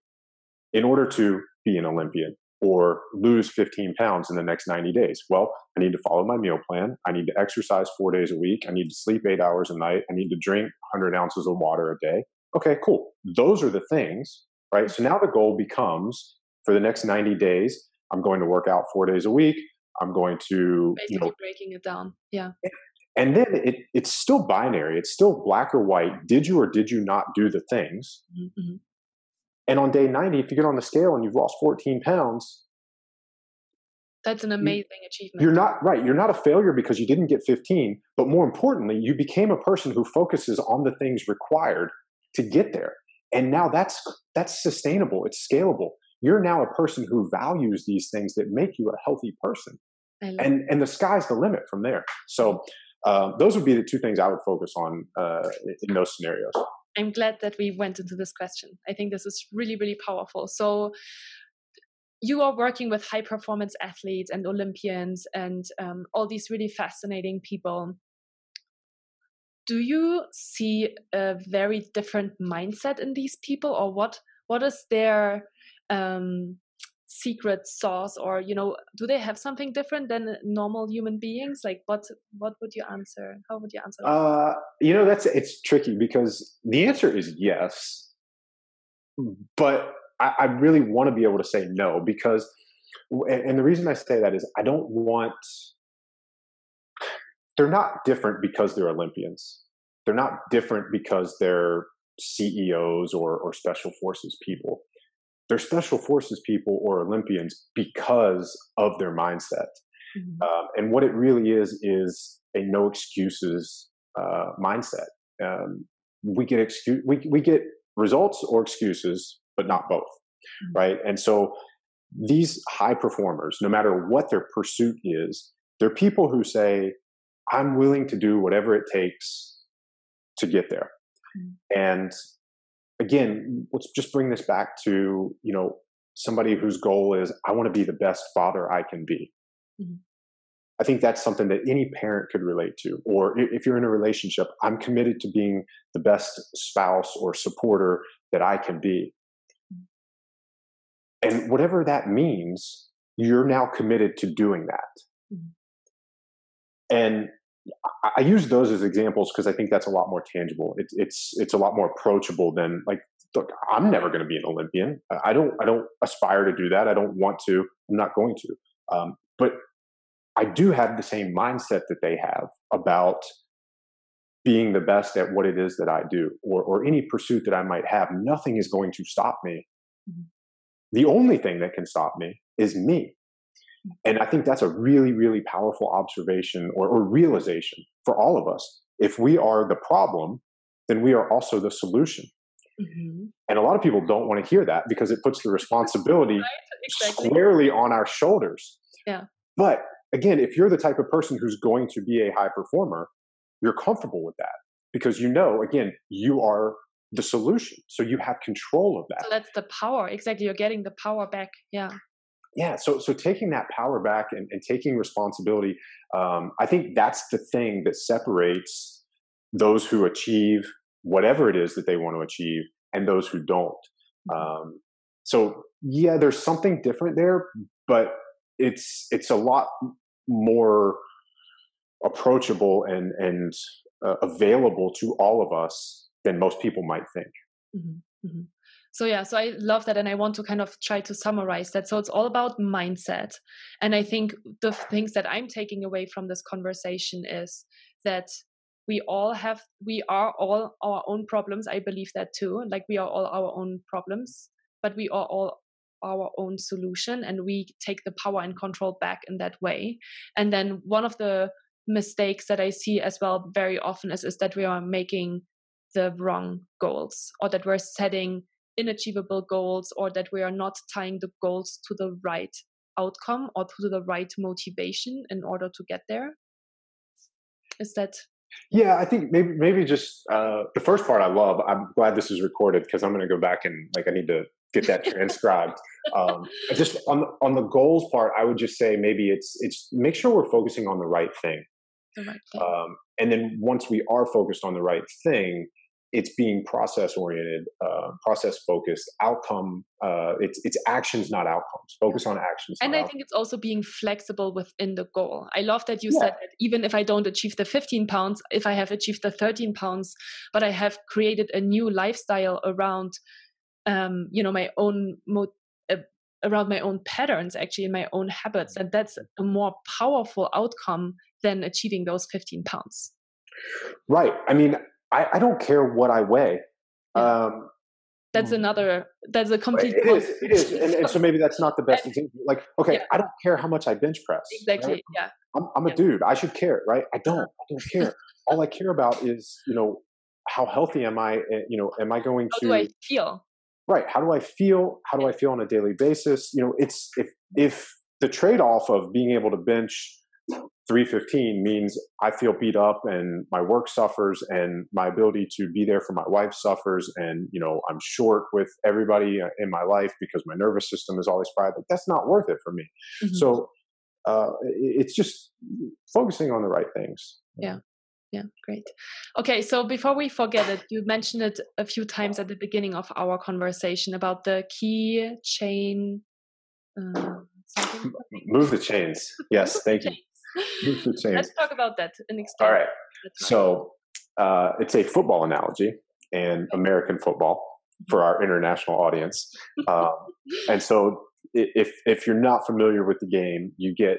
in order to be an Olympian? or lose 15 pounds in the next 90 days? Well, I need to follow my meal plan. I need to exercise four days a week. I need to sleep eight hours a night. I need to drink 100 ounces of water a day. Okay, cool. Those are the things, right? So now the goal becomes for the next 90 days, I'm going to work out four days a week. I'm going to basically you know, breaking it down. Yeah. And then it, it's still binary. It's still black or white. Did you or did you not do the things? Mm-hmm. And on day 90, if you get on the scale and you've lost 14 pounds, that's an amazing achievement. You're not right. You're not a failure because you didn't get 15, but more importantly, you became a person who focuses on the things required to get there. And now that's that's sustainable. It's scalable. You're now a person who values these things that make you a healthy person. And and the sky's the limit from there. So uh, those would be the two things I would focus on uh, in those scenarios. I'm glad that we went into this question. I think this is really, really powerful. So, you are working with high performance athletes and Olympians and um, all these really fascinating people. Do you see a very different mindset in these people, or what? What is their um, secret sauce, or you know, do they have something different than normal human beings? Like, what? What would you answer? How would you answer? Uh, you know, that's it's tricky because the answer is yes, but I, I really want to be able to say no because, and the reason I say that is I don't want. They're not different because they're Olympians. They're not different because they're CEOs or, or special forces people. They're special forces people or Olympians because of their mindset. Mm-hmm. Um, and what it really is is a no excuses uh, mindset. Um, we get excuse we we get results or excuses but not both. Mm-hmm. Right. And so these high performers, no matter what their pursuit is, they're people who say, I'm willing to do whatever it takes to get there. Mm-hmm. And again, let's just bring this back to, you know, somebody whose goal is, I want to be the best father I can be. Mm-hmm. I think that's something that any parent could relate to. Or if you're in a relationship, I'm committed to being the best spouse or supporter that I can be. And whatever that means, you're now committed to doing that. Mm-hmm. And I use those as examples because I think that's a lot more tangible. It's it's it's a lot more approachable than like look, I'm never going to be an Olympian. I don't I don't aspire to do that. I don't want to. I'm not going to. Um, but I do have the same mindset that they have about being the best at what it is that I do, or or any pursuit that I might have. Nothing is going to stop me. Mm-hmm the only thing that can stop me is me. And I think that's a really, really powerful observation or, or, realization for all of us. If we are the problem, then we are also the solution. Mm-hmm. And a lot of people don't want to hear that because it puts the responsibility right? exactly. squarely on our shoulders. Yeah. But again, if you're the type of person who's going to be a high performer, you're comfortable with that because you know, again, you are the solution. So you have control of that. So that's the power. Exactly. You're getting the power back. Yeah. Yeah. So so taking that power back and, and taking responsibility, um, I think that's the thing that separates those who achieve whatever it is that they want to achieve and those who don't. Mm-hmm. Um, so yeah, there's something different there, but it's it's a lot more approachable and and uh, available to all of us than most people might think. Mm-hmm. Mm-hmm. So yeah, so I love that, and I want to kind of try to summarize that. So it's all about mindset, and I think the things that I'm taking away from this conversation is that we all have, we are all our own problems. I believe that too. Like we are all our own problems, but we are all our own solution, and we take the power and control back in that way. And then one of the mistakes that I see as well very often is is that we are making the wrong goals or that we're setting inachievable goals or that we are not tying the goals to the right outcome or to the right motivation in order to get there? Is that yeah i think maybe maybe just uh, the first part i love i'm glad this is recorded because i'm going to go back and like i need to get that transcribed. (laughs) Um, just on the, on the goals part i would just say maybe it's it's make sure we're focusing on the right thing, the right thing. Um, and then once we are focused on the right thing it's being process oriented, uh, process focused, outcome. Uh, it's it's actions, not outcomes. Focus on actions. And I outcomes. think it's also being flexible within the goal. I love that you yeah. said that even if I don't achieve the 15 pounds, if I have achieved the 13 pounds, but I have created a new lifestyle around, um, you know, my own mo- uh, around my own patterns, actually, in my own habits, and that's a more powerful outcome than achieving those 15 pounds. Right. I mean, I, I don't care what I weigh. Yeah. Um, that's another that's a complete it is, it is. And, and, so maybe that's not the (laughs) best example like okay yeah. i don't care how much i bench press exactly right? yeah i'm, I'm a dude i should care right i don't i don't care all i care about is you know how healthy am i eh, you know am i going how to do i feel right how do i feel how do i feel on a daily basis you know it's if if the trade-off of being able to bench 315 means I feel beat up and my work suffers and my ability to be there for my wife suffers and you know I'm short with everybody uh, in my life because my nervous system is always fried. But that's not worth it for me. Mm-hmm. So uh, it's just focusing on the right things. Yeah. Yeah, great. Okay, so before we forget it, you mentioned it a few times at the beginning of our conversation about the key chain. Uh, Move the chains. Yes, thank you. Move the chains. Let's talk about that in extent. All right. So uh, it's a football analogy and American football for our international audience. (laughs) Um, and so if if you're not familiar with the game, you get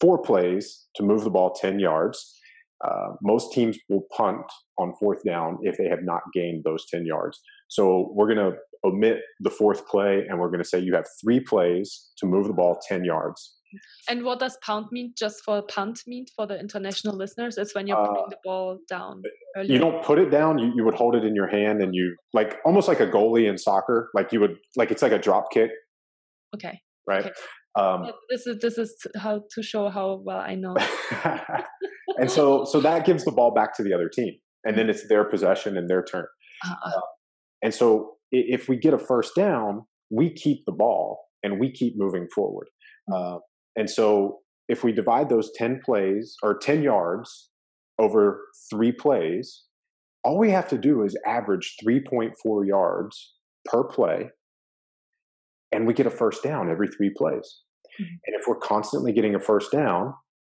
four plays to move the ball 10 yards uh, most teams will punt on fourth down if they have not gained those 10 yards. So we're going to omit the fourth play and we're going to say you have three plays to move the ball 10 yards. And what does pound mean? Just for punt mean for the international listeners? It's when you're uh, putting the ball down. Earlier. You don't put it down. You, you would hold it in your hand and you like almost like a goalie in soccer. Like you would like it's like a drop kick. Okay. Right. Okay. Um, this is this is how to show how well I know. (laughs) and so so that gives the ball back to the other team, and then it's their possession and their turn. Uh-uh. Uh, and so if we get a first down, we keep the ball and we keep moving forward. Mm-hmm. Uh, and so if we divide those ten plays or ten yards over three plays, all we have to do is average three point four yards per play and we get a first down every three plays. Mm-hmm. And if we're constantly getting a first down,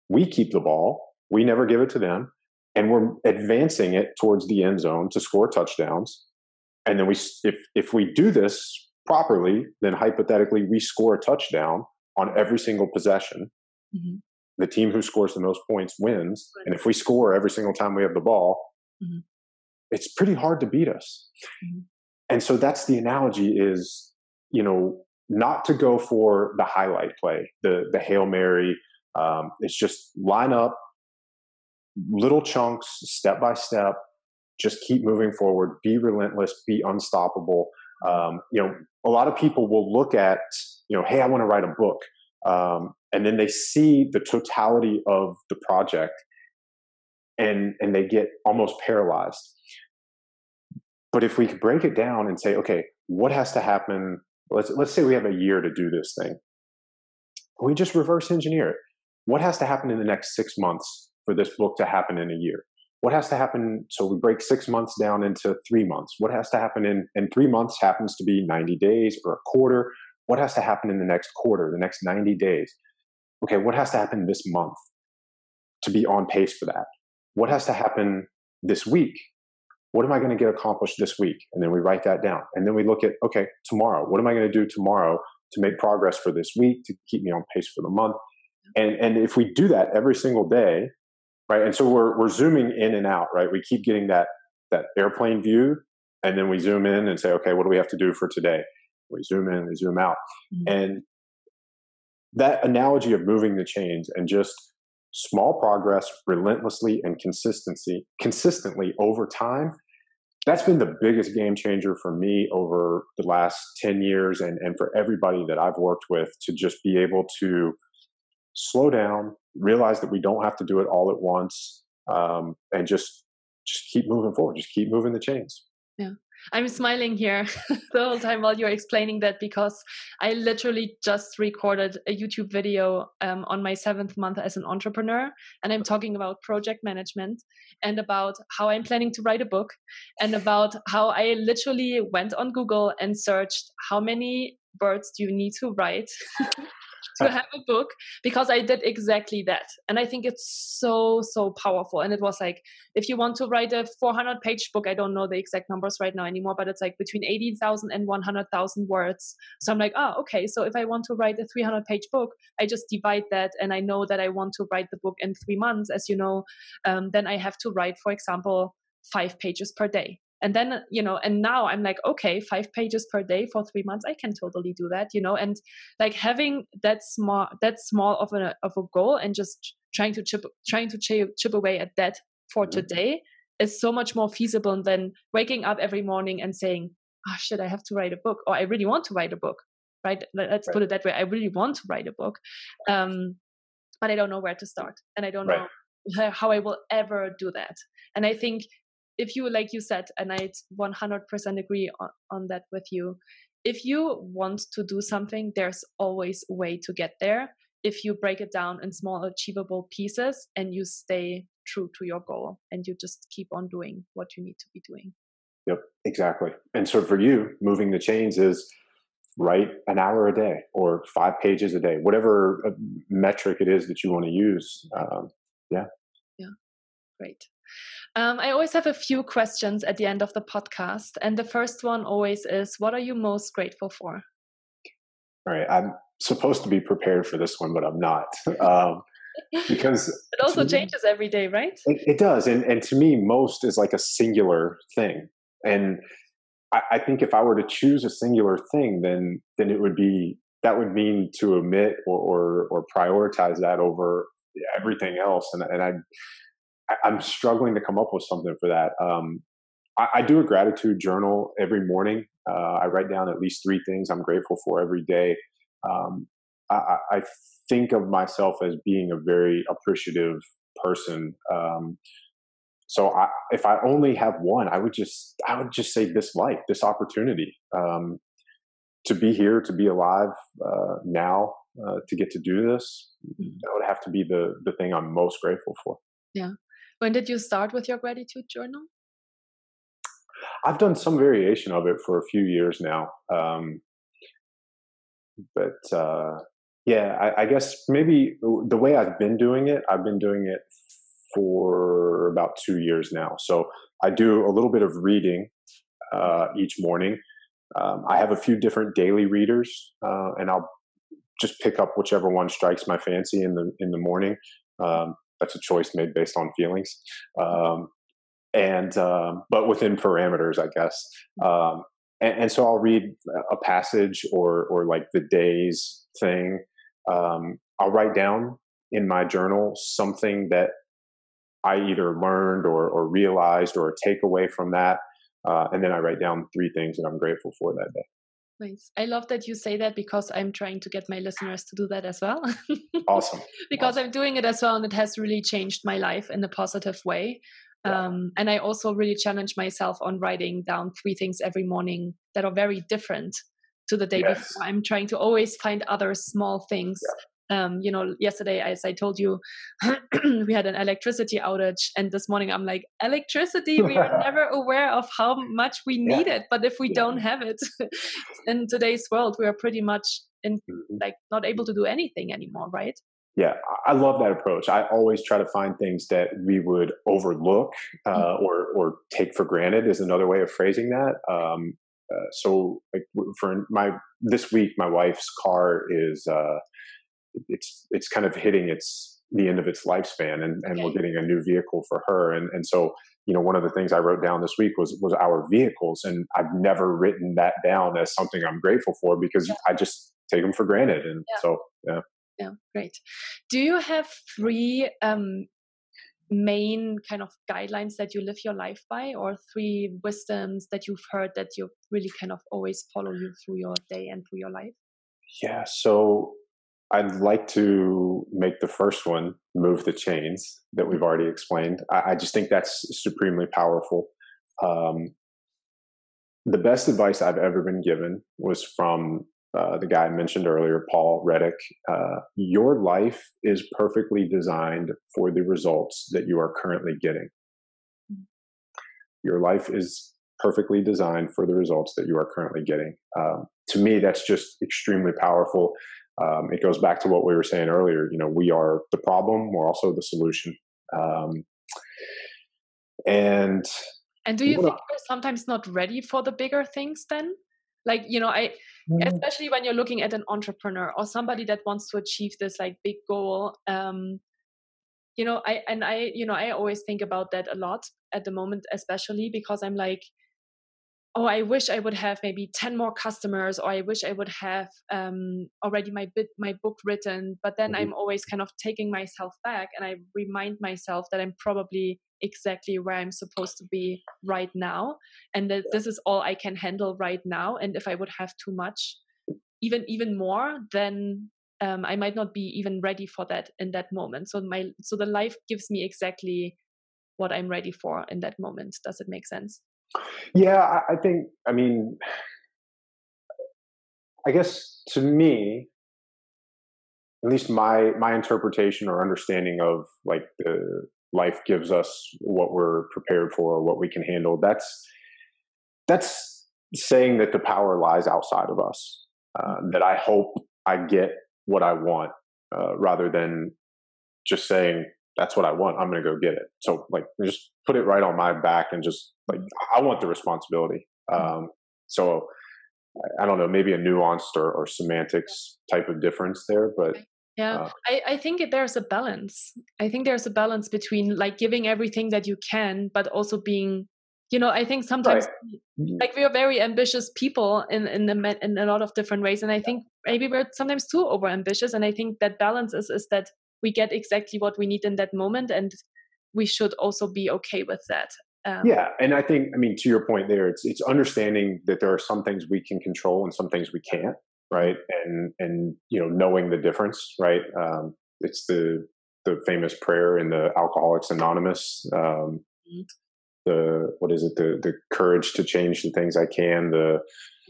we keep the ball, we never give it to them, and we're advancing it towards the end zone to score touchdowns. And then we, if if we do this properly, then hypothetically we score a touchdown on every single possession. Mm-hmm. The team who scores the most points wins. And if we score every single time we have the ball, mm-hmm. it's pretty hard to beat us. Mm-hmm. And so that's the analogy is, you know, not to go for the highlight play, the the hail mary. Um, it's just line up, little chunks, step by step. Just keep moving forward. Be relentless. Be unstoppable. Um, you know, a lot of people will look at, you know, hey, I want to write a book, um, and then they see the totality of the project, and and they get almost paralyzed. But if we break it down and say, okay, what has to happen let's let's say we have a year to do this thing. We just reverse engineer it. What has to happen in the next six months for this book to happen in a year? What has to happen? So we break six months down into three months. What has to happen in and three months happens to be 90 days or a quarter. What has to happen in the next quarter, the next 90 days? Okay, what has to happen this month to be on pace for that? What has to happen this week what am I going to get accomplished this week? And then we write that down. And then we look at, okay, tomorrow, what am I going to do tomorrow to make progress for this week, to keep me on pace for the month? And, and if we do that every single day, right? And so we're, we're zooming in and out, right? We keep getting that, that airplane view and then we zoom in and say, okay, what do we have to do for today? We zoom in, we zoom out. Mm-hmm. And that analogy of moving the chains and just small progress relentlessly and consistency consistently over time that's been the biggest game changer for me over the last 10 years and, and for everybody that I've worked with to just be able to slow down, realize that we don't have to do it all at once, um, and just just keep moving forward, just keep moving the chains. Yeah. I'm smiling here (laughs) the whole time while you're explaining that because I literally just recorded a YouTube video um, on my seventh month as an entrepreneur. And I'm talking about project management and about how I'm planning to write a book and about how I literally went on Google and searched how many words do you need to write (laughs) to have a book because I did exactly that. And I think it's so, so powerful. And it was like, if you want to write a 400 page book, I don't know the exact numbers right now anymore, but it's like between 80,000 and 100,000 words. So I'm like, oh, okay. So if I want to write a 300 page book, I just divide that and I know that I want to write the book in three months, as you know, um, then I have to write, for example, five pages per day and then you know and now i'm like okay five pages per day for three months i can totally do that you know and like having that small that small of a of a goal and just trying to chip trying to chip, chip away at that for mm-hmm. today is so much more feasible than waking up every morning and saying oh shit i have to write a book or i really want to write a book right let's right. put it that way i really want to write a book um but I don't know where to start, and I don't right. know how I will ever do that. And I think if you, like you said, and I 100% agree on, on that with you, if you want to do something, there's always a way to get there. If you break it down in small, achievable pieces and you stay true to your goal and you just keep on doing what you need to be doing. Yep, exactly. And so for you, moving the chains is write an hour a day or five pages a day, whatever uh, metric it is that you want to use. Um, yeah. Yeah. Great. Um, I always have a few questions at the end of the podcast. And the first one always is What are you most grateful for? All right. I'm supposed to be prepared for this one, but I'm not. (laughs) Um, because (laughs) it also changes every day, right? It, it, does. And, and to me, most is like a singular thing. And I, I think if I were to choose a singular thing, then then it would be that would mean to omit or or, or prioritize that over everything else. And and I I'm struggling to come up with something for that. Um, I, I, do a gratitude journal every morning. Uh, I write down at least three things I'm grateful for every day. Um, I, I, think of myself as being a very appreciative person. Um, so I, if I only have one, I would just I would just say this life, this opportunity um, to be here, to be alive uh, now, uh, to get to do this. Mm-hmm. That would have to be the the thing I'm most grateful for. Yeah. When did you start with your gratitude journal? I've done some variation of it for a few years now. Um, but uh, yeah, I, I, guess maybe the way I've been doing it, I've been doing it for about two years now. So I do a little bit of reading uh, each morning. Um, I have a few different daily readers, uh, and I'll just pick up whichever one strikes my fancy in the in the morning. Um, that's a choice made based on feelings, um, and um, but within parameters, I guess. Um, and, and, so I'll read a passage or or like the day's thing. Um, I'll write down in my journal something that I either learned or, or realized or take away from that. Uh, and then I write down three things that I'm grateful for that day. Nice. I love that you say that because I'm trying to get my listeners to do that as well. (laughs) awesome. because awesome. I'm doing it as well, and it has really changed my life in a positive way. Yeah. Um, and I also really challenge myself on writing down three things every morning that are very different to the day yes. before. I'm trying to always find other small things yeah um, you know, yesterday, as I told you, (clears throat) we had an electricity outage, and this morning I'm like, electricity, we are (laughs) never aware of how much we need yeah. it. But if we yeah. don't have it (laughs) in today's world, we are pretty much in mm-hmm. like not able to do anything anymore, right? Yeah, I love that approach. I always try to find things that we would overlook uh, mm-hmm. or or take for granted is another way of phrasing that. Um, uh, so, like for my this week, my wife's car is uh, it's it's kind of hitting its the end of its lifespan and, and we're getting a new vehicle for her. And and so you know one of the things i wrote down this week was was our vehicles. And i've never written that down as something i'm grateful for because yeah. i just take them for granted. And yeah. so yeah. Yeah great. Do you have three um main kind of guidelines that you live your life by or three wisdoms that you've heard that you really kind of always follow you through your day and through your life? Yeah so I'd like to make the first one move the chains that we've already explained. I, I just think that's supremely powerful. Um, the best advice I've ever been given was from uh, the guy I mentioned earlier, Paul Reddick. Uh, your life is perfectly designed for the results that you are currently getting. Your life is perfectly designed for the results that you are currently getting. Um, to me, that's just extremely powerful um, it goes back to what we were saying earlier. You know, we are the problem. We're also the solution. Um, and and do you think we're sometimes not ready for the bigger things then? Like, you know, I mm. especially when you're looking at an entrepreneur or somebody that wants to achieve this like big goal. Um, you know, I and I, you know, I always think about that a lot at the moment, especially because I'm like, oh i wish i would have maybe 10 more customers or i wish i would have um, already my bit my book written but then mm-hmm. i'm always kind of taking myself back and i remind myself that i'm probably exactly where i'm supposed to be right now and that this is all i can handle right now and if i would have too much even even more then um, I might not be even ready for that in that moment. So my so the life gives me exactly what I'm ready for in that moment. Does it make sense? Yeah, I, I think. I mean, I guess to me, at least my my interpretation or understanding of like the life gives us what we're prepared for, what we can handle. That's that's saying that the power lies outside of us. Uh, that I hope I get what I want, uh, rather than just saying that's what I want. I'm going to go get it. So like, just put it right on my back and just like I want the responsibility. Um, so I don't know, maybe a nuanced or, or semantics type of difference there, but yeah, uh, I, I think there's a balance. I think there's a balance between like giving everything that you can, but also being, you know, I think sometimes right. Mm-hmm. like we are very ambitious people in in the in a lot of different ways, and I think maybe we're sometimes too over ambitious. And I think that balance is is that we get exactly what we need in that moment, and we should also be okay with that. Um, yeah, and I think I mean to your point there, it's it's understanding that there are some things we can control and some things we can't, right? And and you know knowing the difference, right? Um, it's the the famous prayer in the Alcoholics Anonymous. Um, mm-hmm. The what is it? The the courage to change the things I can. The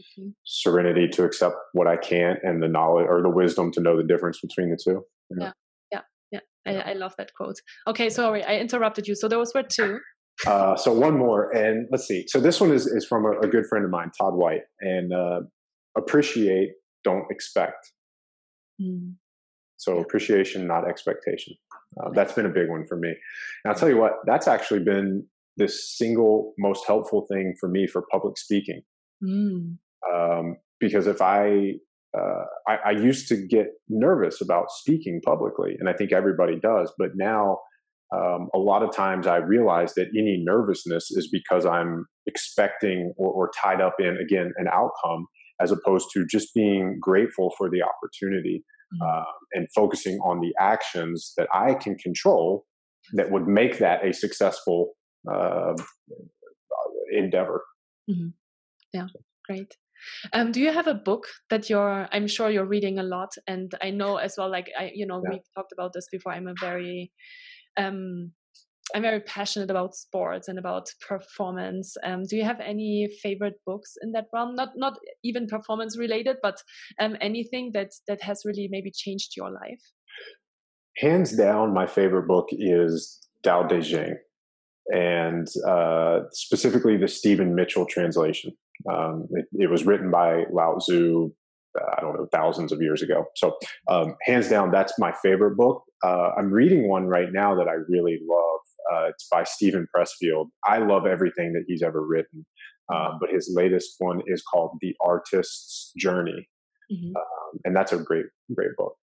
mm-hmm. serenity to accept what I can't, and the knowledge or the wisdom to know the difference between the two. You know? Yeah, yeah, yeah. I, I love that quote. Okay, sorry, I interrupted you. So those were two. Uh, so one more, and let's see. So this one is is from a, a good friend of mine, Todd White, and uh, appreciate, don't expect. Mm. So appreciation, not expectation. Uh, that's been a big one for me. And I'll tell you what, that's actually been the single most helpful thing for me for public speaking. Mm. Um, because if I, uh, I, I used to get nervous about speaking publicly, and I think everybody does, but now um, a lot of times I realize that any nervousness is because I'm expecting or, or, tied up in, again, an outcome as opposed to just being grateful for the opportunity uh, and focusing on the actions that I can control that would make that a successful uh, endeavor. Mm-hmm. Yeah, great. Um, do you have a book that you're? I'm sure you're reading a lot, and I know as well. Like I, you know, yeah. we talked about this before. I'm a very um, I'm very passionate about sports and about performance. Um, do you have any favorite books in that realm? Not not even performance related, but um, anything that that has really maybe changed your life. Hands down, my favorite book is Tao Te Ching, and uh, specifically the Stephen Mitchell translation. Um, it, it, was written by Lao Tzu uh, I don't know, thousands of years ago. So, um, hands down, that's my favorite book. Uh, I'm reading one right now that I really love. Uh, it's by Steven Pressfield. I love everything that he's ever written, um, but his latest one is called The Artist's Journey, mm-hmm. um, and that's a great, great book.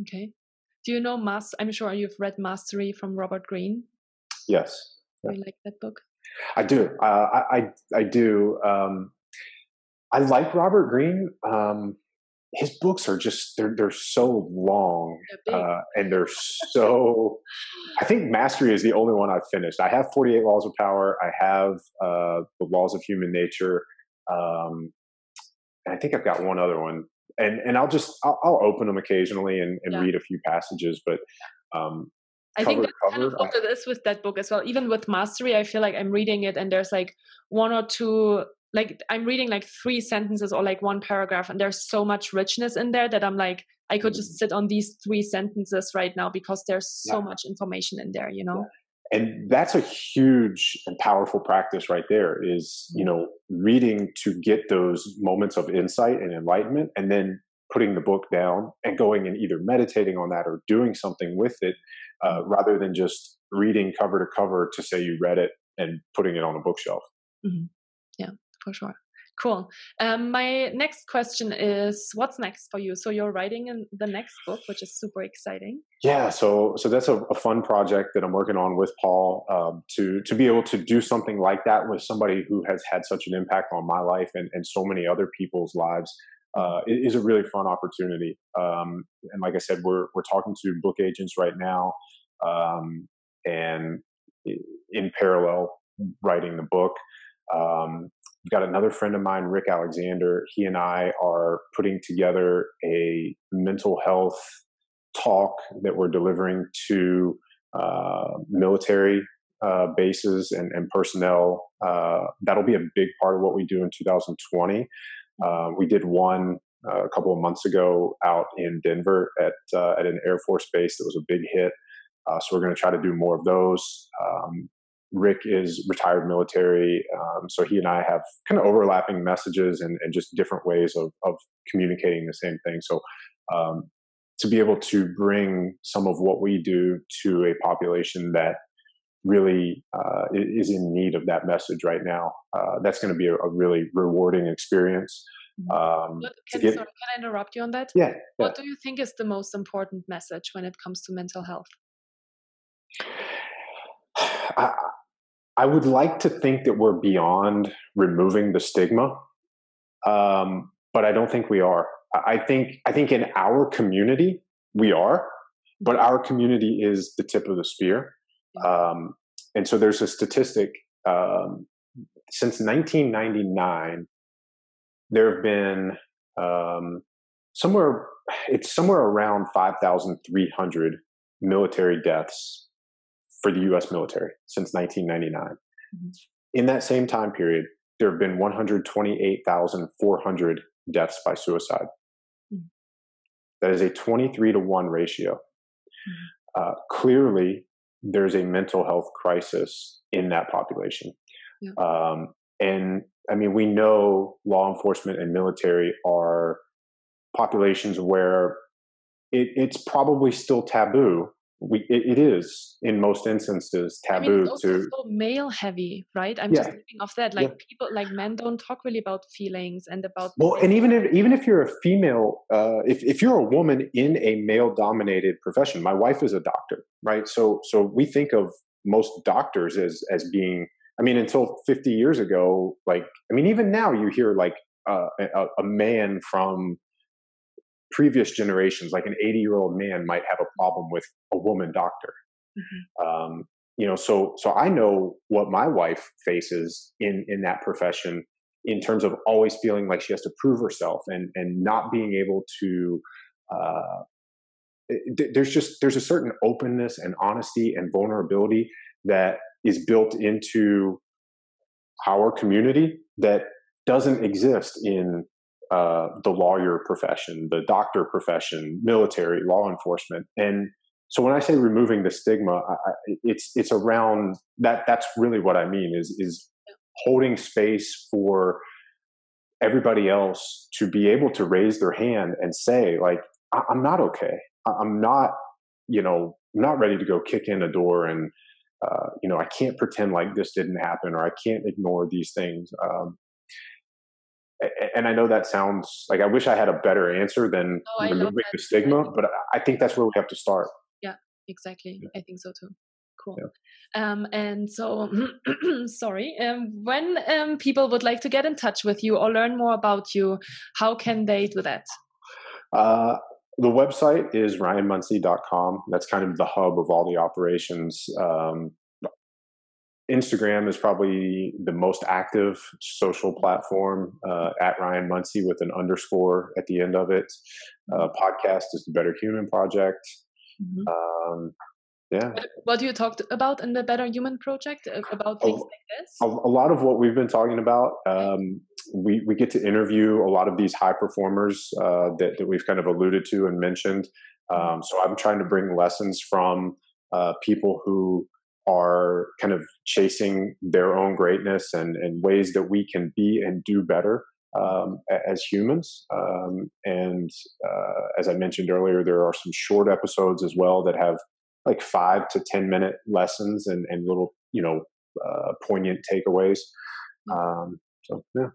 Okay. Do you know Mas? I'm sure you've read Mastery from Robert Greene. Yes. Do you like that book? I do. Uh, I, I, I do. Um, I like Robert Greene. Um, his books are just they're they're so long uh, and they're so i think mastery is the only one i've finished i have 48 laws of power i have uh, the laws of human nature um, and i think i've got one other one and and i'll just i'll, I'll open them occasionally and, and yeah. read a few passages but um, I think that's kind of what it is with that book as well. Even with Mastery, I feel like I'm reading it and there's like one or two like I'm reading like three sentences or like one paragraph, and there's so much richness in there that I'm like, I could just sit on these three sentences right now because there's so yeah. much information in there, you know? And that's a huge and powerful practice right there is, you know, reading to get those moments of insight and enlightenment and then putting the book down and going and either meditating on that or doing something with it uh, rather than just reading cover to cover to say you read it and putting it on a bookshelf. Mm-hmm. Yeah for sure. Cool. Um, my next question is, what's next for you? So you're writing in the next book, which is super exciting. Yeah. So so that's a, a fun project that I'm working on with Paul um, to to be able to do something like that with somebody who has had such an impact on my life and and so many other people's lives. Uh, is a really fun opportunity. Um, and like I said, we're we're talking to book agents right now, um, and in parallel writing the book. Um, got another friend of mine, Rick Alexander. He and I are putting together a mental health talk that we're delivering to uh, military uh, bases and, and personnel. Uh, that'll be a big part of what we do in 2020. Uh, we did one uh, a couple of months ago out in Denver at uh, at an Air Force base that was a big hit. so we're going to try to do more of those. Um, Rick is retired military, um, so he and I have kind of overlapping messages and, and just different ways of, of communicating the same thing. So um, to be able to bring some of what we do to a population that really uh, is in need of that message right now, uh, that's going to be a, a, really rewarding experience. Mm-hmm. Um, can, get, sorry, can I interrupt you on that? Yeah, yeah. What do you think is the most important message when it comes to mental health? (sighs) I, I would like to think that we're beyond removing the stigma, um, but I don't think we are. I think I think in our community we are, but our community is the tip of the spear. Um, and so there's a statistic um, since 1999, there have been um, somewhere it's somewhere around 5,300 military deaths for the U.S. military since 1999. Mm-hmm. In that same time period, there have been 128,400 deaths by suicide. Mm-hmm. That is a 23 to 1 ratio. Mm-hmm. Uh, clearly, there's a mental health crisis in that population. Yeah. Um, and I mean, we know law enforcement and military are populations where it, it's probably still taboo we it, it is in most instances taboo I mean, to so male heavy right i'm yeah. just thinking of that like yeah. people like men don't talk really about feelings and about well and even if even if you're a female uh, if, if you're a woman in a male dominated profession my wife is a doctor right so so we think of most doctors as as being i mean until 50 years ago like i mean even now you hear like uh, a, a man from previous generations, like an 80 year old man might have a problem with a woman doctor. Mm-hmm. Um, you know, so so I know what my wife faces in in that profession in terms of always feeling like she has to prove herself and and not being able to. Uh, there's just there's a certain openness and honesty and vulnerability that is built into our community that doesn't exist in uh, the lawyer profession, the doctor profession, military, law enforcement, and so when I say removing the stigma, I, it's it's around that. That's really what I mean is is holding space for everybody else to be able to raise their hand and say like i'm not okay i'm not you know I'm not ready to go kick in a door and uh, you know i can't pretend like this didn't happen or i can't ignore these things um, and I know that sounds like I wish I had a better answer than oh, removing the stigma, but I think that's where we have to start. Yeah, exactly. Yeah. I think so too. Cool. Yeah. Um, and so, (clears throat) sorry, um, when um, people would like to get in touch with you or learn more about you, how can they do that? Uh, the website is ryanmunsey.com. That's kind of the hub of all the operations. Um, Instagram is probably the most active social platform uh, at Ryan Munsey with an underscore at the end of it. Uh, podcast is the Better Human Project. Mm-hmm. Um, yeah. What do you talk about in the Better Human Project uh, about things a, like this? A, a, lot of what we've been talking about. Um, we we get to interview a lot of these high performers uh, that that we've kind of alluded to and mentioned. Um, so I'm trying to bring lessons from uh, people who are kind of chasing their own greatness and, and ways that we can be and do better um, as humans. Um, and uh, as I mentioned earlier, there are some short episodes as well that have like five to 10 minute lessons and, and little, you know, uh, poignant takeaways. Um, so, yeah.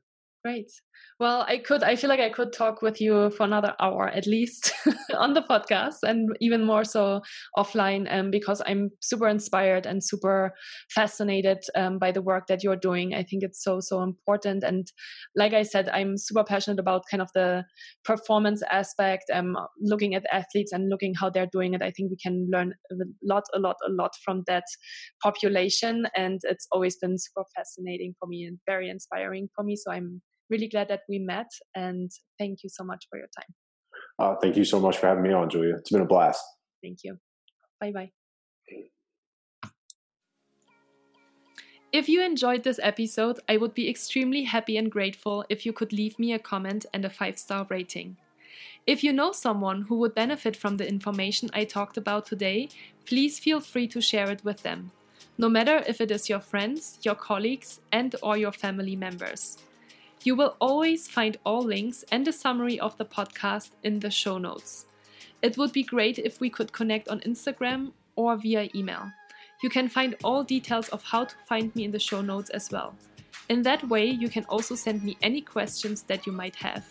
Great. Well, I could. I feel like I could talk with you for another hour at least (laughs) on the podcast, and even more so offline, um, because I'm super inspired and super fascinated um, by the work that you're doing. I think it's so so important, and like I said, I'm super passionate about kind of the performance aspect. Um, looking at athletes and looking how they're doing it. I think we can learn a lot, a lot, a lot from that population, and it's always been super fascinating for me and very inspiring for me. So I'm really glad that we met and thank you so much for your time. Uh, thank you so much for having me on, Julia. It's been a blast. Thank you. Bye bye. If you enjoyed this episode, I would be extremely happy and grateful if you could leave me a comment and a five star rating. If you know someone who would benefit from the information I talked about today, please feel free to share it with them, no matter if it is your friends, your colleagues, and or your family members. You will always find all links and a summary of the podcast in the show notes. It would be great if we could connect on Instagram or via email. You can find all details of how to find me in the show notes as well. In that way, you can also send me any questions that you might have.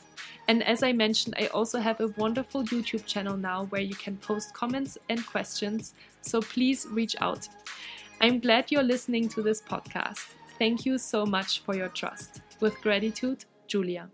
And as I mentioned, I also have a wonderful YouTube channel now where you can post comments and questions, so please reach out. I'm glad you're listening to this podcast. Thank you so much for your trust. With gratitude, Julia.